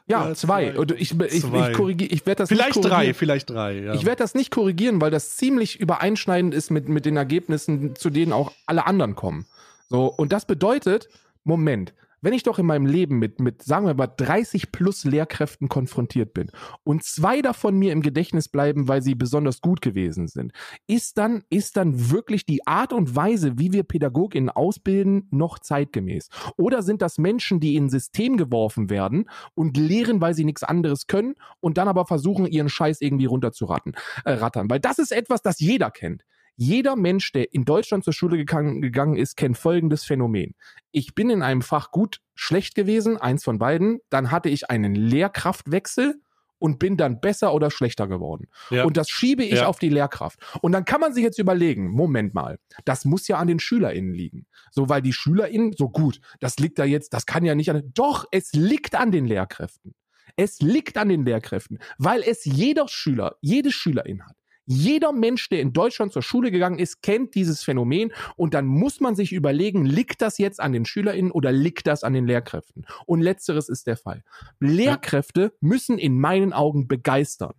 Ja, zwei. Und ich, ich, zwei. ich, korrigiere, ich werde das vielleicht nicht drei, vielleicht drei. Ja. Ich werde das nicht korrigieren, weil das ziemlich übereinschneidend ist mit, mit den Ergebnissen, zu denen auch alle anderen kommen. So, und das bedeutet, Moment, wenn ich doch in meinem Leben mit, mit, sagen wir mal, 30 plus Lehrkräften konfrontiert bin und zwei davon mir im Gedächtnis bleiben, weil sie besonders gut gewesen sind, ist dann, ist dann wirklich die Art und Weise, wie wir PädagogInnen ausbilden, noch zeitgemäß? Oder sind das Menschen, die in ein System geworfen werden und lehren, weil sie nichts anderes können und dann aber versuchen, ihren Scheiß irgendwie runterzurattern? Äh, rattern? Weil das ist etwas, das jeder kennt. Jeder Mensch, der in Deutschland zur Schule gegangen, gegangen ist, kennt folgendes Phänomen. Ich bin in einem Fach gut, schlecht gewesen, eins von beiden. Dann hatte ich einen Lehrkraftwechsel und bin dann besser oder schlechter geworden. Ja. Und das schiebe ich ja. auf die Lehrkraft. Und dann kann man sich jetzt überlegen, Moment mal, das muss ja an den SchülerInnen liegen. So, weil die SchülerInnen, so gut, das liegt da jetzt, das kann ja nicht an, doch, es liegt an den Lehrkräften. Es liegt an den Lehrkräften, weil es jeder Schüler, jede Schülerin hat. Jeder Mensch, der in Deutschland zur Schule gegangen ist, kennt dieses Phänomen und dann muss man sich überlegen, liegt das jetzt an den SchülerInnen oder liegt das an den Lehrkräften? Und letzteres ist der Fall. Lehrkräfte müssen in meinen Augen begeistern.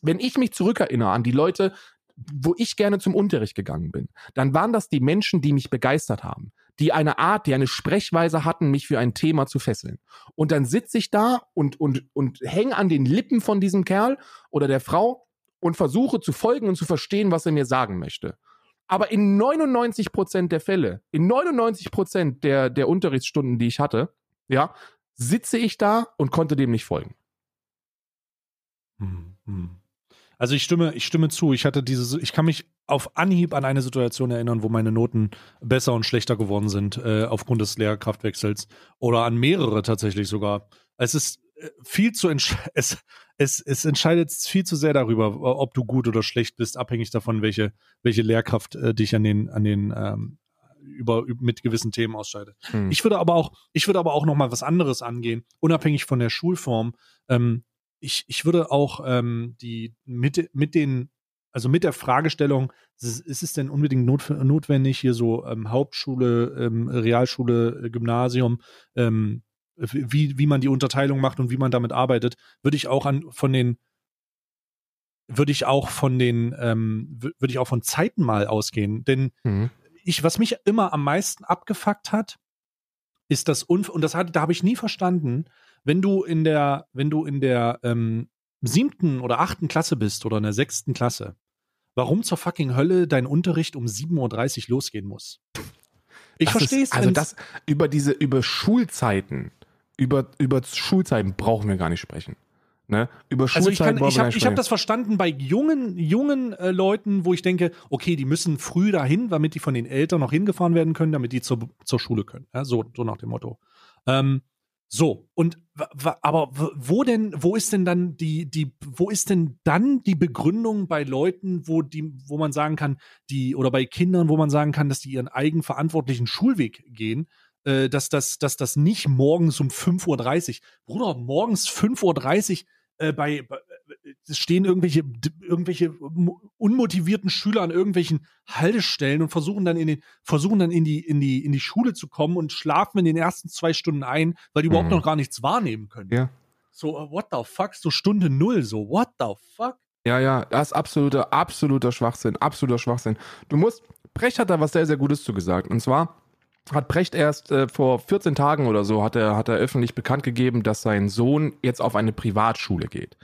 Wenn ich mich zurückerinnere an die Leute, wo ich gerne zum Unterricht gegangen bin, dann waren das die Menschen, die mich begeistert haben. die eine Art, die eine Sprechweise hatten, mich für ein Thema zu fesseln. Und dann sitze ich da und, und, und hänge an den Lippen von diesem Kerl oder der Frau und versuche zu folgen und zu verstehen, was er mir sagen möchte. Aber in 99 Prozent der Fälle, in 99 Prozent der, der Unterrichtsstunden, die ich hatte, ja, sitze ich da und konnte dem nicht folgen. Hm, hm. Also ich stimme, ich stimme zu. Ich hatte diese, ich kann mich auf Anhieb an eine Situation erinnern, wo meine Noten besser und schlechter geworden sind äh, aufgrund des Lehrkraftwechsels oder an mehrere tatsächlich sogar. Es ist äh, viel zu es, es, es entscheidet viel zu sehr darüber, ob du gut oder schlecht bist, abhängig davon, welche, welche Lehrkraft äh, dich an den, an den ähm, über, mit gewissen Themen ausscheidet. Hm. Ich würde aber auch, ich würde aber auch noch mal was anderes angehen, unabhängig von der Schulform. Ähm, ich, ich würde auch ähm, die mit, mit den, also mit der Fragestellung, ist, ist es denn unbedingt not, notwendig, hier so ähm, Hauptschule, ähm, Realschule, äh, Gymnasium, ähm, wie, wie man die Unterteilung macht und wie man damit arbeitet, würde ich auch an von den würde ich auch von den ähm, würde ich auch von Zeiten mal ausgehen, denn mhm. ich was mich immer am meisten abgefuckt hat, ist das Unf und das hat da habe ich nie verstanden, wenn du in der, wenn du in der ähm, siebten oder achten Klasse bist oder in der sechsten Klasse, warum zur fucking Hölle dein Unterricht um 7.30 Uhr losgehen muss. Ich verstehe es. Also das über diese, über Schulzeiten, über, über Schulzeiten brauchen wir gar nicht sprechen. Ne? Über Schulzeiten also ich, ich habe hab das verstanden bei jungen, jungen äh, Leuten, wo ich denke, okay, die müssen früh dahin, damit die von den Eltern noch hingefahren werden können, damit die zur, zur Schule können. Ja, so, so nach dem Motto. Ähm, so, und aber wo denn, wo ist denn dann die, die, wo ist denn dann die Begründung bei Leuten, wo die, wo man sagen kann, die, oder bei Kindern, wo man sagen kann, dass die ihren eigenverantwortlichen Schulweg gehen, äh, dass das, dass das nicht morgens um 5.30 Uhr, Bruder, morgens 5.30 Uhr äh, bei, bei es stehen irgendwelche, irgendwelche unmotivierten Schüler an irgendwelchen Haltestellen und versuchen dann in den, versuchen dann in die, in die, in die Schule zu kommen und schlafen in den ersten zwei Stunden ein, weil die überhaupt mhm. noch gar nichts wahrnehmen können. Ja. So, uh, what the fuck? So Stunde null, so, what the fuck? Ja, ja, das ist absoluter, absoluter Schwachsinn, absoluter Schwachsinn. Du musst, Brecht hat da was sehr, sehr Gutes zu gesagt. Und zwar hat Brecht erst äh, vor 14 Tagen oder so, hat er, hat er öffentlich bekannt gegeben, dass sein Sohn jetzt auf eine Privatschule geht.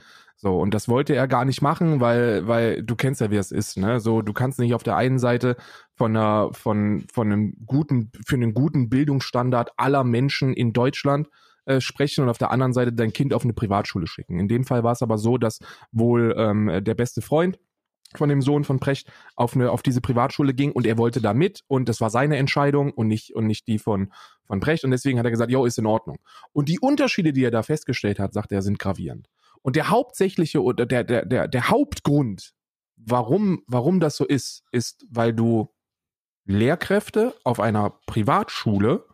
So, und das wollte er gar nicht machen, weil, weil du kennst ja, wie es ist, ne? So, du kannst nicht auf der einen Seite von einer, von, von einem guten, für einen guten Bildungsstandard aller Menschen in Deutschland äh, sprechen und auf der anderen Seite dein Kind auf eine Privatschule schicken. In dem Fall war es aber so, dass wohl ähm, der beste Freund von dem Sohn von Precht auf eine auf diese Privatschule ging und er wollte da mit und das war seine Entscheidung und nicht und nicht die von von Precht und deswegen hat er gesagt, jo, ist in Ordnung. Und die Unterschiede, die er da festgestellt hat, sagt er, sind gravierend. Und der hauptsächliche oder der, der, der, der Hauptgrund, warum, warum das so ist, ist, weil du Lehrkräfte auf einer Privatschule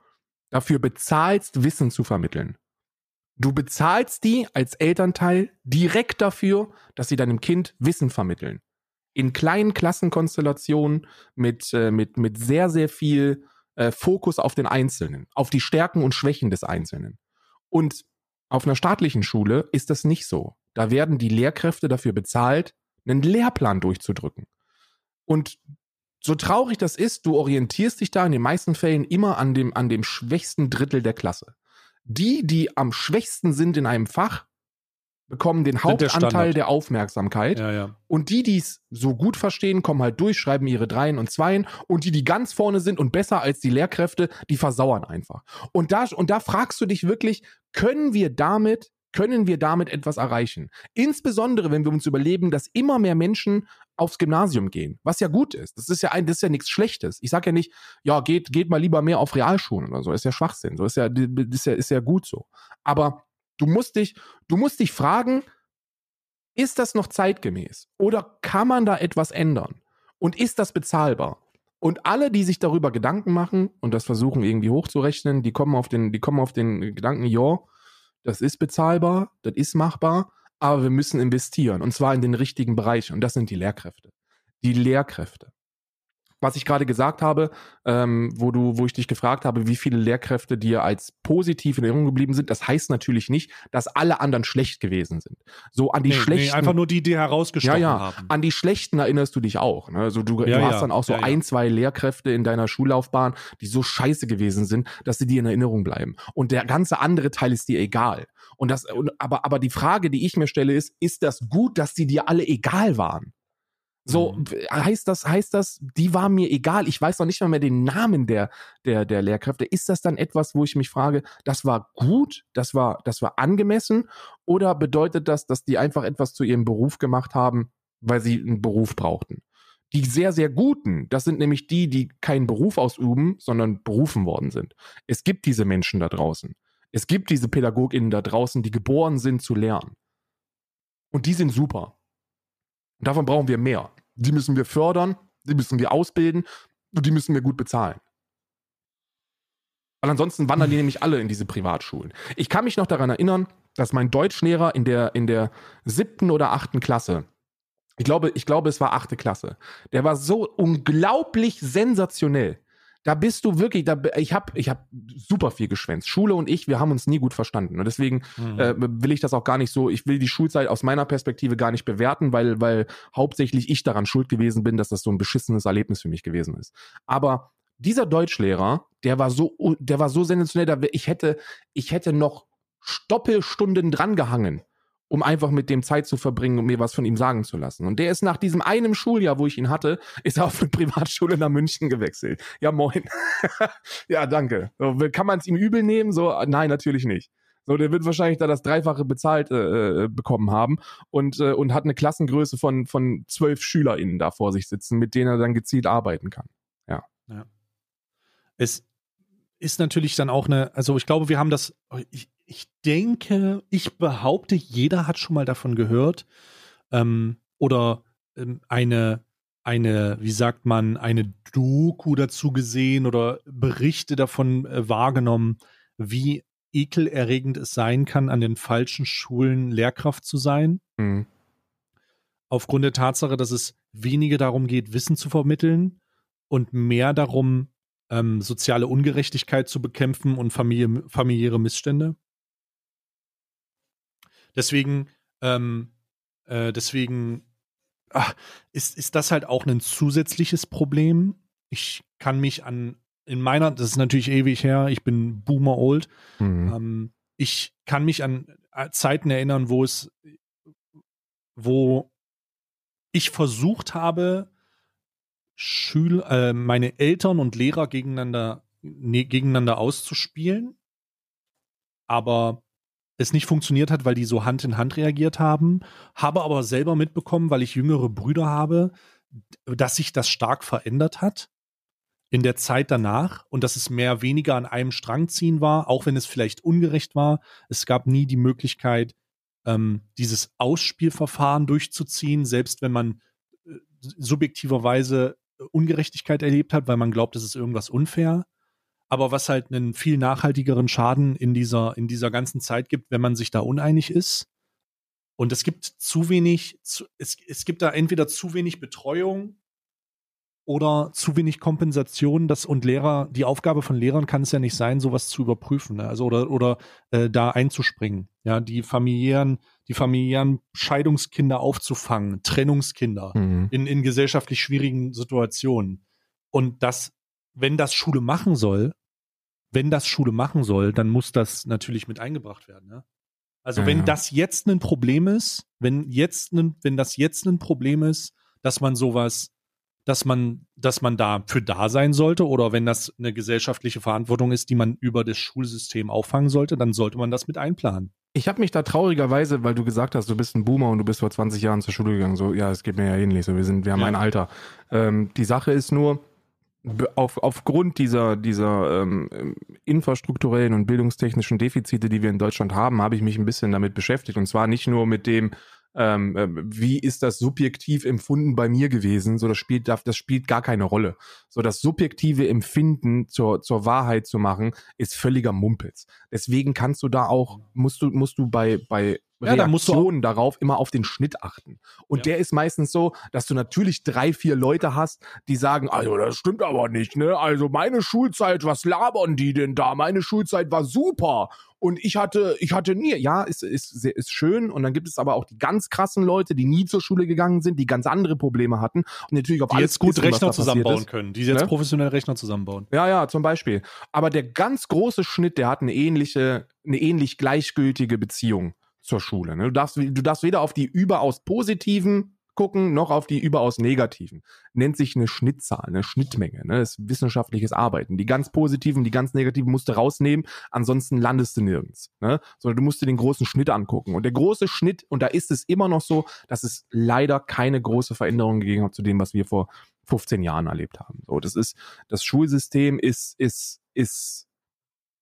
dafür bezahlst, Wissen zu vermitteln. Du bezahlst die als Elternteil direkt dafür, dass sie deinem Kind Wissen vermitteln. In kleinen Klassenkonstellationen mit, äh, mit, mit sehr, sehr viel äh, Fokus auf den Einzelnen, auf die Stärken und Schwächen des Einzelnen. Und auf einer staatlichen Schule ist das nicht so. Da werden die Lehrkräfte dafür bezahlt, einen Lehrplan durchzudrücken. Und so traurig das ist, du orientierst dich da in den meisten Fällen immer an dem, an dem schwächsten Drittel der Klasse. Die, die am schwächsten sind in einem Fach, bekommen den Hauptanteil der, der, Aufmerksamkeit. Ja, ja. Und die, die es so gut verstehen, kommen halt durch, schreiben ihre Dreien und Zweien. Und die, die ganz vorne sind und besser als die Lehrkräfte, die versauern einfach. Und da, und da fragst du dich wirklich, können wir damit können wir damit etwas erreichen? Insbesondere, wenn wir uns überleben, dass immer mehr Menschen aufs Gymnasium gehen, was ja gut ist. Das ist ja ein, das ist ja nichts Schlechtes. Ich sage ja nicht, ja, geht, geht mal lieber mehr auf Realschulen oder so. Ist ja Schwachsinn. So ist ja, ist ja, ist ja gut so. Aber Du musst dich, du musst dich fragen, ist das noch zeitgemäß? Oder kann man da etwas ändern? Und ist das bezahlbar? Und alle, die sich darüber Gedanken machen und das versuchen irgendwie hochzurechnen, die kommen auf den, die kommen auf den Gedanken, ja, das ist bezahlbar, das ist machbar, aber wir müssen investieren und zwar in den richtigen Bereichen und das sind die Lehrkräfte. Die Lehrkräfte. Was ich gerade gesagt habe, ähm, wo du, wo ich dich gefragt habe, wie viele Lehrkräfte dir als positiv in Erinnerung geblieben sind, das heißt natürlich nicht, dass alle anderen schlecht gewesen sind. So an die nee, schlechten. Nee, einfach nur die, die herausgestochen ja, ja, haben. An die schlechten erinnerst du dich auch. Ne? Also du, ja, du hast ja, dann auch so ja, ein, zwei Lehrkräfte in deiner Schullaufbahn, die so scheiße gewesen sind, dass sie dir in Erinnerung bleiben. Und der ganze andere Teil ist dir egal. Und das, aber, aber die Frage, die ich mir stelle, ist, ist das gut, dass sie dir alle egal waren? So mhm. heißt das, heißt das, die war mir egal. Ich weiß noch nicht mal mehr den Namen der, der, der Lehrkräfte. Ist das dann etwas, wo ich mich frage, das war gut, das war, das war angemessen? Oder bedeutet das, dass die einfach etwas zu ihrem Beruf gemacht haben, weil sie einen Beruf brauchten? Die sehr, sehr guten, das sind nämlich die, die keinen Beruf ausüben, sondern berufen worden sind. Es gibt diese Menschen da draußen. Es gibt diese PädagogInnen da draußen, die geboren sind zu lernen. Und die sind super. Und davon brauchen wir mehr die müssen wir fördern, die müssen wir ausbilden und die müssen wir gut bezahlen. Weil ansonsten wandern die nämlich alle in diese Privatschulen. Ich kann mich noch daran erinnern, dass mein Deutschlehrer in der, in der siebten oder achten Klasse, ich glaube, ich glaube, es war achte Klasse, der war so unglaublich sensationell da bist du wirklich, da, ich habe ich hab super viel geschwänzt. Schule und ich, wir haben uns nie gut verstanden. Und deswegen mhm. äh, will ich das auch gar nicht so, ich will die Schulzeit aus meiner Perspektive gar nicht bewerten, weil, weil hauptsächlich ich daran schuld gewesen bin, dass das so ein beschissenes Erlebnis für mich gewesen ist. Aber dieser Deutschlehrer, der war so, der war so sensationell, ich hätte, ich hätte noch Stoppelstunden drangehangen um einfach mit dem Zeit zu verbringen und mir was von ihm sagen zu lassen. Und der ist nach diesem einen Schuljahr, wo ich ihn hatte, ist er auf eine Privatschule nach München gewechselt. Ja, moin. ja, danke. Kann man es ihm übel nehmen? So, nein, natürlich nicht. So, der wird wahrscheinlich da das Dreifache bezahlt äh, äh, bekommen haben und, äh, und hat eine Klassengröße von, von zwölf SchülerInnen da vor sich sitzen, mit denen er dann gezielt arbeiten kann. Ja. ja. Es ist natürlich dann auch eine, also ich glaube, wir haben das, ich, ich denke, ich behaupte, jeder hat schon mal davon gehört ähm, oder ähm, eine, eine, wie sagt man, eine Doku dazu gesehen oder Berichte davon äh, wahrgenommen, wie ekelerregend es sein kann, an den falschen Schulen Lehrkraft zu sein. Mhm. Aufgrund der Tatsache, dass es weniger darum geht, Wissen zu vermitteln und mehr darum, ähm, soziale Ungerechtigkeit zu bekämpfen und Familie, familiäre Missstände. Deswegen, ähm, äh, deswegen ach, ist, ist das halt auch ein zusätzliches Problem. Ich kann mich an, in meiner, das ist natürlich ewig her, ich bin Boomer old. Mhm. Ähm, ich kann mich an äh, Zeiten erinnern, wo es, wo ich versucht habe, Schül äh, meine Eltern und Lehrer gegeneinander, ne, gegeneinander auszuspielen. Aber es nicht funktioniert hat, weil die so Hand in Hand reagiert haben. Habe aber selber mitbekommen, weil ich jüngere Brüder habe, dass sich das stark verändert hat in der Zeit danach und dass es mehr weniger an einem Strang ziehen war, auch wenn es vielleicht ungerecht war. Es gab nie die Möglichkeit, ähm, dieses Ausspielverfahren durchzuziehen, selbst wenn man äh, subjektiverweise Ungerechtigkeit erlebt hat, weil man glaubt, es ist irgendwas unfair aber was halt einen viel nachhaltigeren Schaden in dieser, in dieser ganzen Zeit gibt, wenn man sich da uneinig ist. Und es gibt zu wenig, zu, es, es gibt da entweder zu wenig Betreuung oder zu wenig Kompensation. Das und Lehrer, die Aufgabe von Lehrern kann es ja nicht sein, sowas zu überprüfen, ne? also oder oder äh, da einzuspringen. Ja, die familiären, die familiären Scheidungskinder aufzufangen, Trennungskinder mhm. in in gesellschaftlich schwierigen Situationen. Und das, wenn das Schule machen soll, wenn das Schule machen soll, dann muss das natürlich mit eingebracht werden. Ne? Also ja, wenn ja. das jetzt ein Problem ist, wenn jetzt ein, wenn das jetzt ein Problem ist, dass man sowas, dass man, dass man dafür da sein sollte oder wenn das eine gesellschaftliche Verantwortung ist, die man über das Schulsystem auffangen sollte, dann sollte man das mit einplanen. Ich habe mich da traurigerweise, weil du gesagt hast, du bist ein Boomer und du bist vor 20 Jahren zur Schule gegangen. So, ja, es geht mir ja ähnlich. So, wir sind, wir haben ja. ein Alter. Ähm, die Sache ist nur, auf, aufgrund dieser, dieser ähm, infrastrukturellen und bildungstechnischen Defizite, die wir in Deutschland haben, habe ich mich ein bisschen damit beschäftigt. Und zwar nicht nur mit dem, ähm, äh, wie ist das subjektiv empfunden bei mir gewesen? So, das spielt, das spielt gar keine Rolle. So, das subjektive Empfinden zur, zur Wahrheit zu machen, ist völliger Mumpitz. Deswegen kannst du da auch, musst du, musst du bei, bei ja, Reaktionen darauf immer auf den Schnitt achten. Und ja. der ist meistens so, dass du natürlich drei, vier Leute hast, die sagen, also das stimmt aber nicht, ne? Also meine Schulzeit, was labern die denn da? Meine Schulzeit war super. Und ich hatte, ich hatte nie, ja, ist, ist, ist schön. Und dann gibt es aber auch die ganz krassen Leute, die nie zur Schule gegangen sind, die ganz andere Probleme hatten und natürlich auf die alles jetzt gut wissen, Rechner zusammenbauen können, die jetzt ne? professionell Rechner zusammenbauen. Ja, ja, zum Beispiel. Aber der ganz große Schnitt, der hat eine ähnliche, eine ähnlich gleichgültige Beziehung zur Schule. Ne? Du, darfst, du darfst weder auf die überaus positiven gucken, noch auf die überaus negativen. Nennt sich eine Schnittzahl, eine Schnittmenge. Ne? Das ist wissenschaftliches Arbeiten. Die ganz positiven, die ganz negativen musst du rausnehmen, ansonsten landest du nirgends. Ne? Sondern du musst dir den großen Schnitt angucken. Und der große Schnitt, und da ist es immer noch so, dass es leider keine große Veränderung gegeben hat zu dem, was wir vor 15 Jahren erlebt haben. So, das ist, das Schulsystem ist, ist, ist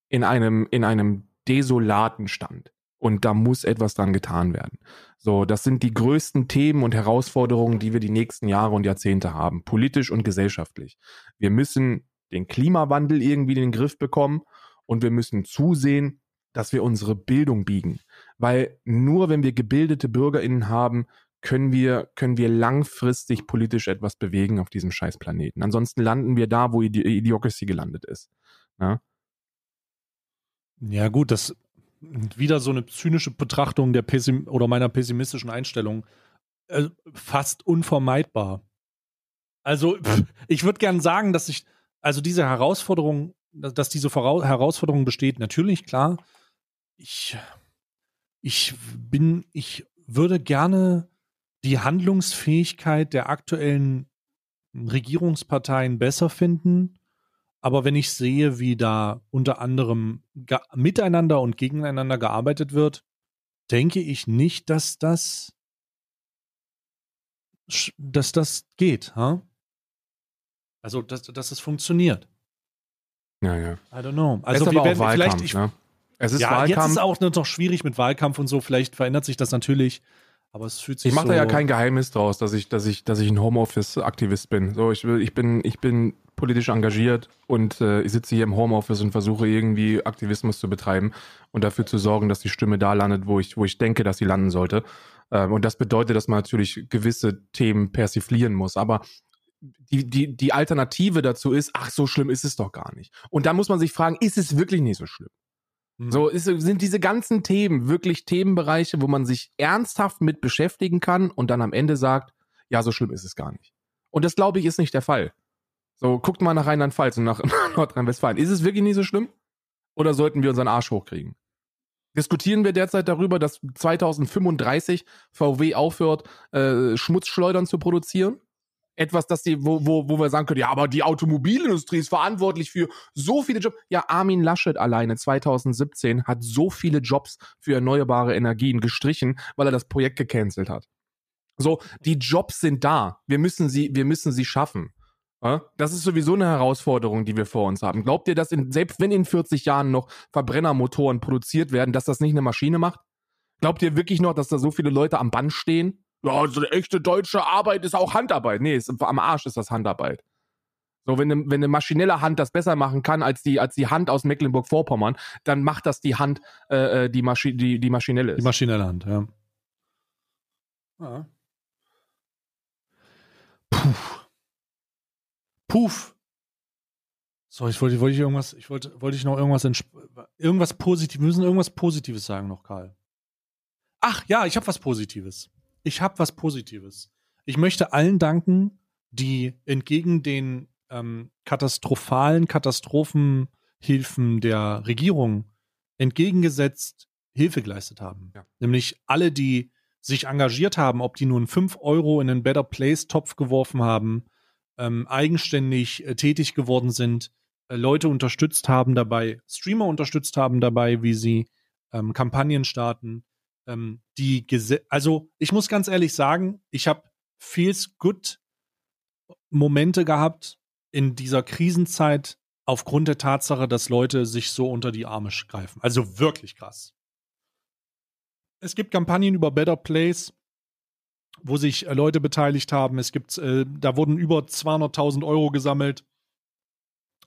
in einem, in einem desolaten Stand. Und da muss etwas dran getan werden. So, das sind die größten Themen und Herausforderungen, die wir die nächsten Jahre und Jahrzehnte haben, politisch und gesellschaftlich. Wir müssen den Klimawandel irgendwie in den Griff bekommen und wir müssen zusehen, dass wir unsere Bildung biegen. Weil nur wenn wir gebildete BürgerInnen haben, können wir, können wir langfristig politisch etwas bewegen auf diesem Scheißplaneten. Ansonsten landen wir da, wo Idi Idiocracy gelandet ist. Ja? Ja, gut, das wieder so eine zynische Betrachtung der Pessim oder meiner pessimistischen Einstellung äh, fast unvermeidbar. Also ich würde gerne sagen, dass ich also diese Herausforderung, dass diese Herausforderung besteht, natürlich klar. Ich ich bin ich würde gerne die Handlungsfähigkeit der aktuellen Regierungsparteien besser finden aber wenn ich sehe, wie da unter anderem miteinander und gegeneinander gearbeitet wird, denke ich nicht, dass das, dass das geht. Huh? Also, dass, dass es funktioniert. Ja, ja. I don't know. Also, wir werden vielleicht. Ich, ne? Es ist ja, Wahlkampf. jetzt ist auch noch schwierig mit Wahlkampf und so. Vielleicht verändert sich das natürlich. Aber es fühlt sich Ich mache so da ja kein Geheimnis draus, dass ich, dass ich, dass ich ein Homeoffice-Aktivist bin. So, ich will, ich bin, ich bin politisch engagiert und äh, ich sitze hier im Homeoffice und versuche irgendwie Aktivismus zu betreiben und dafür zu sorgen, dass die Stimme da landet, wo ich, wo ich denke, dass sie landen sollte. Ähm, und das bedeutet, dass man natürlich gewisse Themen persiflieren muss. Aber die, die, die Alternative dazu ist, ach, so schlimm ist es doch gar nicht. Und da muss man sich fragen, ist es wirklich nicht so schlimm? Mhm. So ist, sind diese ganzen Themen wirklich Themenbereiche, wo man sich ernsthaft mit beschäftigen kann und dann am Ende sagt, ja, so schlimm ist es gar nicht. Und das glaube ich ist nicht der Fall. So, guckt mal nach Rheinland-Pfalz und nach Nordrhein-Westfalen. Ist es wirklich nicht so schlimm? Oder sollten wir unseren Arsch hochkriegen? Diskutieren wir derzeit darüber, dass 2035 VW aufhört, äh, Schmutzschleudern zu produzieren? Etwas, das die, wo, wo, wo wir sagen können, ja, aber die Automobilindustrie ist verantwortlich für so viele Jobs. Ja, Armin Laschet alleine 2017 hat so viele Jobs für erneuerbare Energien gestrichen, weil er das Projekt gecancelt hat. So, die Jobs sind da. Wir müssen sie, wir müssen sie schaffen. Das ist sowieso eine Herausforderung, die wir vor uns haben. Glaubt ihr, dass in, selbst wenn in 40 Jahren noch Verbrennermotoren produziert werden, dass das nicht eine Maschine macht? Glaubt ihr wirklich noch, dass da so viele Leute am Band stehen? Ja, so eine echte deutsche Arbeit ist auch Handarbeit. Nee, ist, am Arsch ist das Handarbeit. So, wenn eine, wenn eine maschinelle Hand das besser machen kann als die, als die Hand aus Mecklenburg-Vorpommern, dann macht das die Hand, äh, äh die, Maschi die, die maschinelle ist. Die maschinelle Hand, ja. ja. Puff. So, ich wollte, wollte ich irgendwas, ich wollte, wollte ich noch irgendwas, irgendwas Positives, wir müssen irgendwas Positives sagen noch, Karl. Ach ja, ich habe was Positives. Ich habe was Positives. Ich möchte allen danken, die entgegen den ähm, katastrophalen Katastrophenhilfen der Regierung entgegengesetzt Hilfe geleistet haben. Ja. Nämlich alle, die sich engagiert haben, ob die nun 5 Euro in den Better Place Topf geworfen haben, ähm, eigenständig äh, tätig geworden sind, äh, Leute unterstützt haben dabei, Streamer unterstützt haben dabei, wie sie ähm, Kampagnen starten. Ähm, die Gese also ich muss ganz ehrlich sagen, ich habe feels good Momente gehabt in dieser Krisenzeit aufgrund der Tatsache, dass Leute sich so unter die Arme greifen. Also wirklich krass. Es gibt Kampagnen über Better Place, wo sich äh, Leute beteiligt haben. Es gibt, äh, da wurden über 200.000 Euro gesammelt,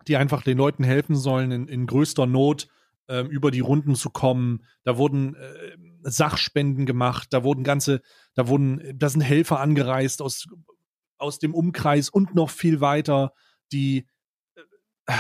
die einfach den Leuten helfen sollen, in, in größter Not äh, über die Runden zu kommen. Da wurden äh, Sachspenden gemacht, da wurden ganze, da wurden, da sind Helfer angereist aus, aus dem Umkreis und noch viel weiter, die äh,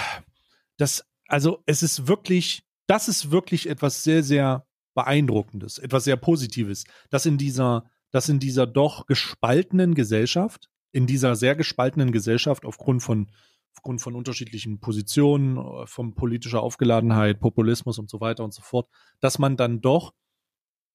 das, also es ist wirklich, das ist wirklich etwas sehr, sehr Beeindruckendes, etwas sehr Positives, dass in dieser, dass in dieser doch gespaltenen Gesellschaft, in dieser sehr gespaltenen Gesellschaft aufgrund von, aufgrund von unterschiedlichen Positionen, äh, von politischer Aufgeladenheit, Populismus und so weiter und so fort, dass man dann doch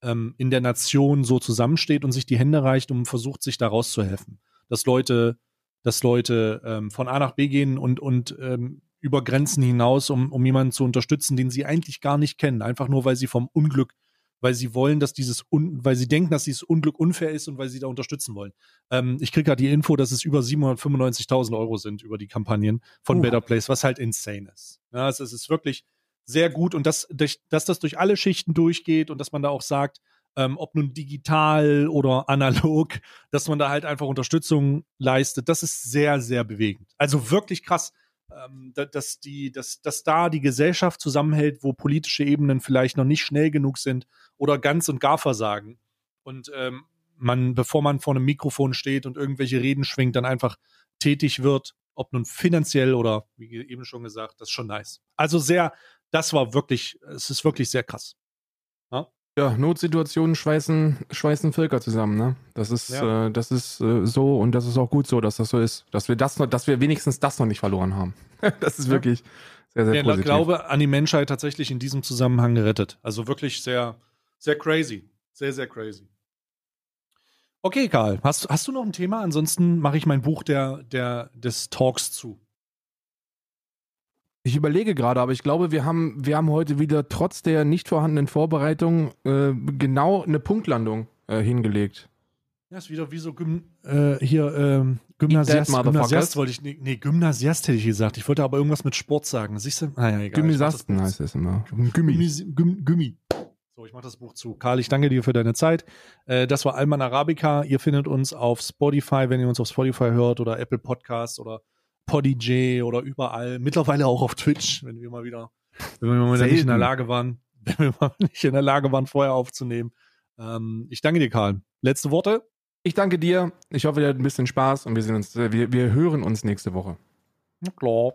ähm, in der Nation so zusammensteht und sich die Hände reicht und versucht, sich daraus zu helfen. Dass Leute, dass Leute ähm, von A nach B gehen und, und ähm, über Grenzen hinaus, um, um jemanden zu unterstützen, den sie eigentlich gar nicht kennen, einfach nur weil sie vom Unglück, weil sie wollen, dass dieses, Un weil sie denken, dass dieses Unglück unfair ist und weil sie da unterstützen wollen. Ähm, ich kriege gerade die Info, dass es über 795.000 Euro sind über die Kampagnen von uh. Better Place, was halt insane ist. Ja, also es ist wirklich sehr gut und dass, dass das durch alle Schichten durchgeht und dass man da auch sagt, ähm, ob nun digital oder analog, dass man da halt einfach Unterstützung leistet, das ist sehr, sehr bewegend. Also wirklich krass ähm, dass, die, dass, dass da die Gesellschaft zusammenhält, wo politische Ebenen vielleicht noch nicht schnell genug sind oder ganz und gar versagen. Und ähm, man, bevor man vor einem Mikrofon steht und irgendwelche Reden schwingt, dann einfach tätig wird, ob nun finanziell oder wie eben schon gesagt, das ist schon nice. Also sehr, das war wirklich, es ist wirklich sehr krass. Ja, Notsituationen schweißen, schweißen Völker zusammen, ne? Das ist, ja. äh, das ist äh, so und das ist auch gut so, dass das so ist. Dass wir das noch, dass wir wenigstens das noch nicht verloren haben. das ist ja. wirklich sehr, sehr ja, positiv. Ich glaube an die Menschheit tatsächlich in diesem Zusammenhang gerettet. Also wirklich sehr, sehr crazy. Sehr, sehr crazy. Okay, Karl, hast, hast du noch ein Thema? Ansonsten mache ich mein Buch der, der, des Talks zu. Ich überlege gerade, aber ich glaube, wir haben, wir haben heute wieder trotz der nicht vorhandenen Vorbereitung äh, genau eine Punktlandung äh, hingelegt. Ja, ist wieder wie so Gym, äh, hier ähm, Gymnasiast, Gymnasiast wollte ich, nee, nee, Gymnasiast hätte ich gesagt. Ich wollte aber irgendwas mit Sport sagen. Siehst du? Naja, egal. Gymnasiasten heißt es immer. Gummi. Gummi. So, ich mache das Buch zu. Karl, ich danke dir für deine Zeit. Äh, das war Alman Arabica. Ihr findet uns auf Spotify, wenn ihr uns auf Spotify hört oder Apple Podcasts oder Podigy oder überall. Mittlerweile auch auf Twitch, wenn wir mal wieder, wenn wir mal nicht in der Lage waren, wenn wir mal nicht in der Lage waren, vorher aufzunehmen. Ähm, ich danke dir, Karl. Letzte Worte? Ich danke dir. Ich hoffe, ihr habt ein bisschen Spaß und wir sehen uns, wir, wir hören uns nächste Woche. Na klar.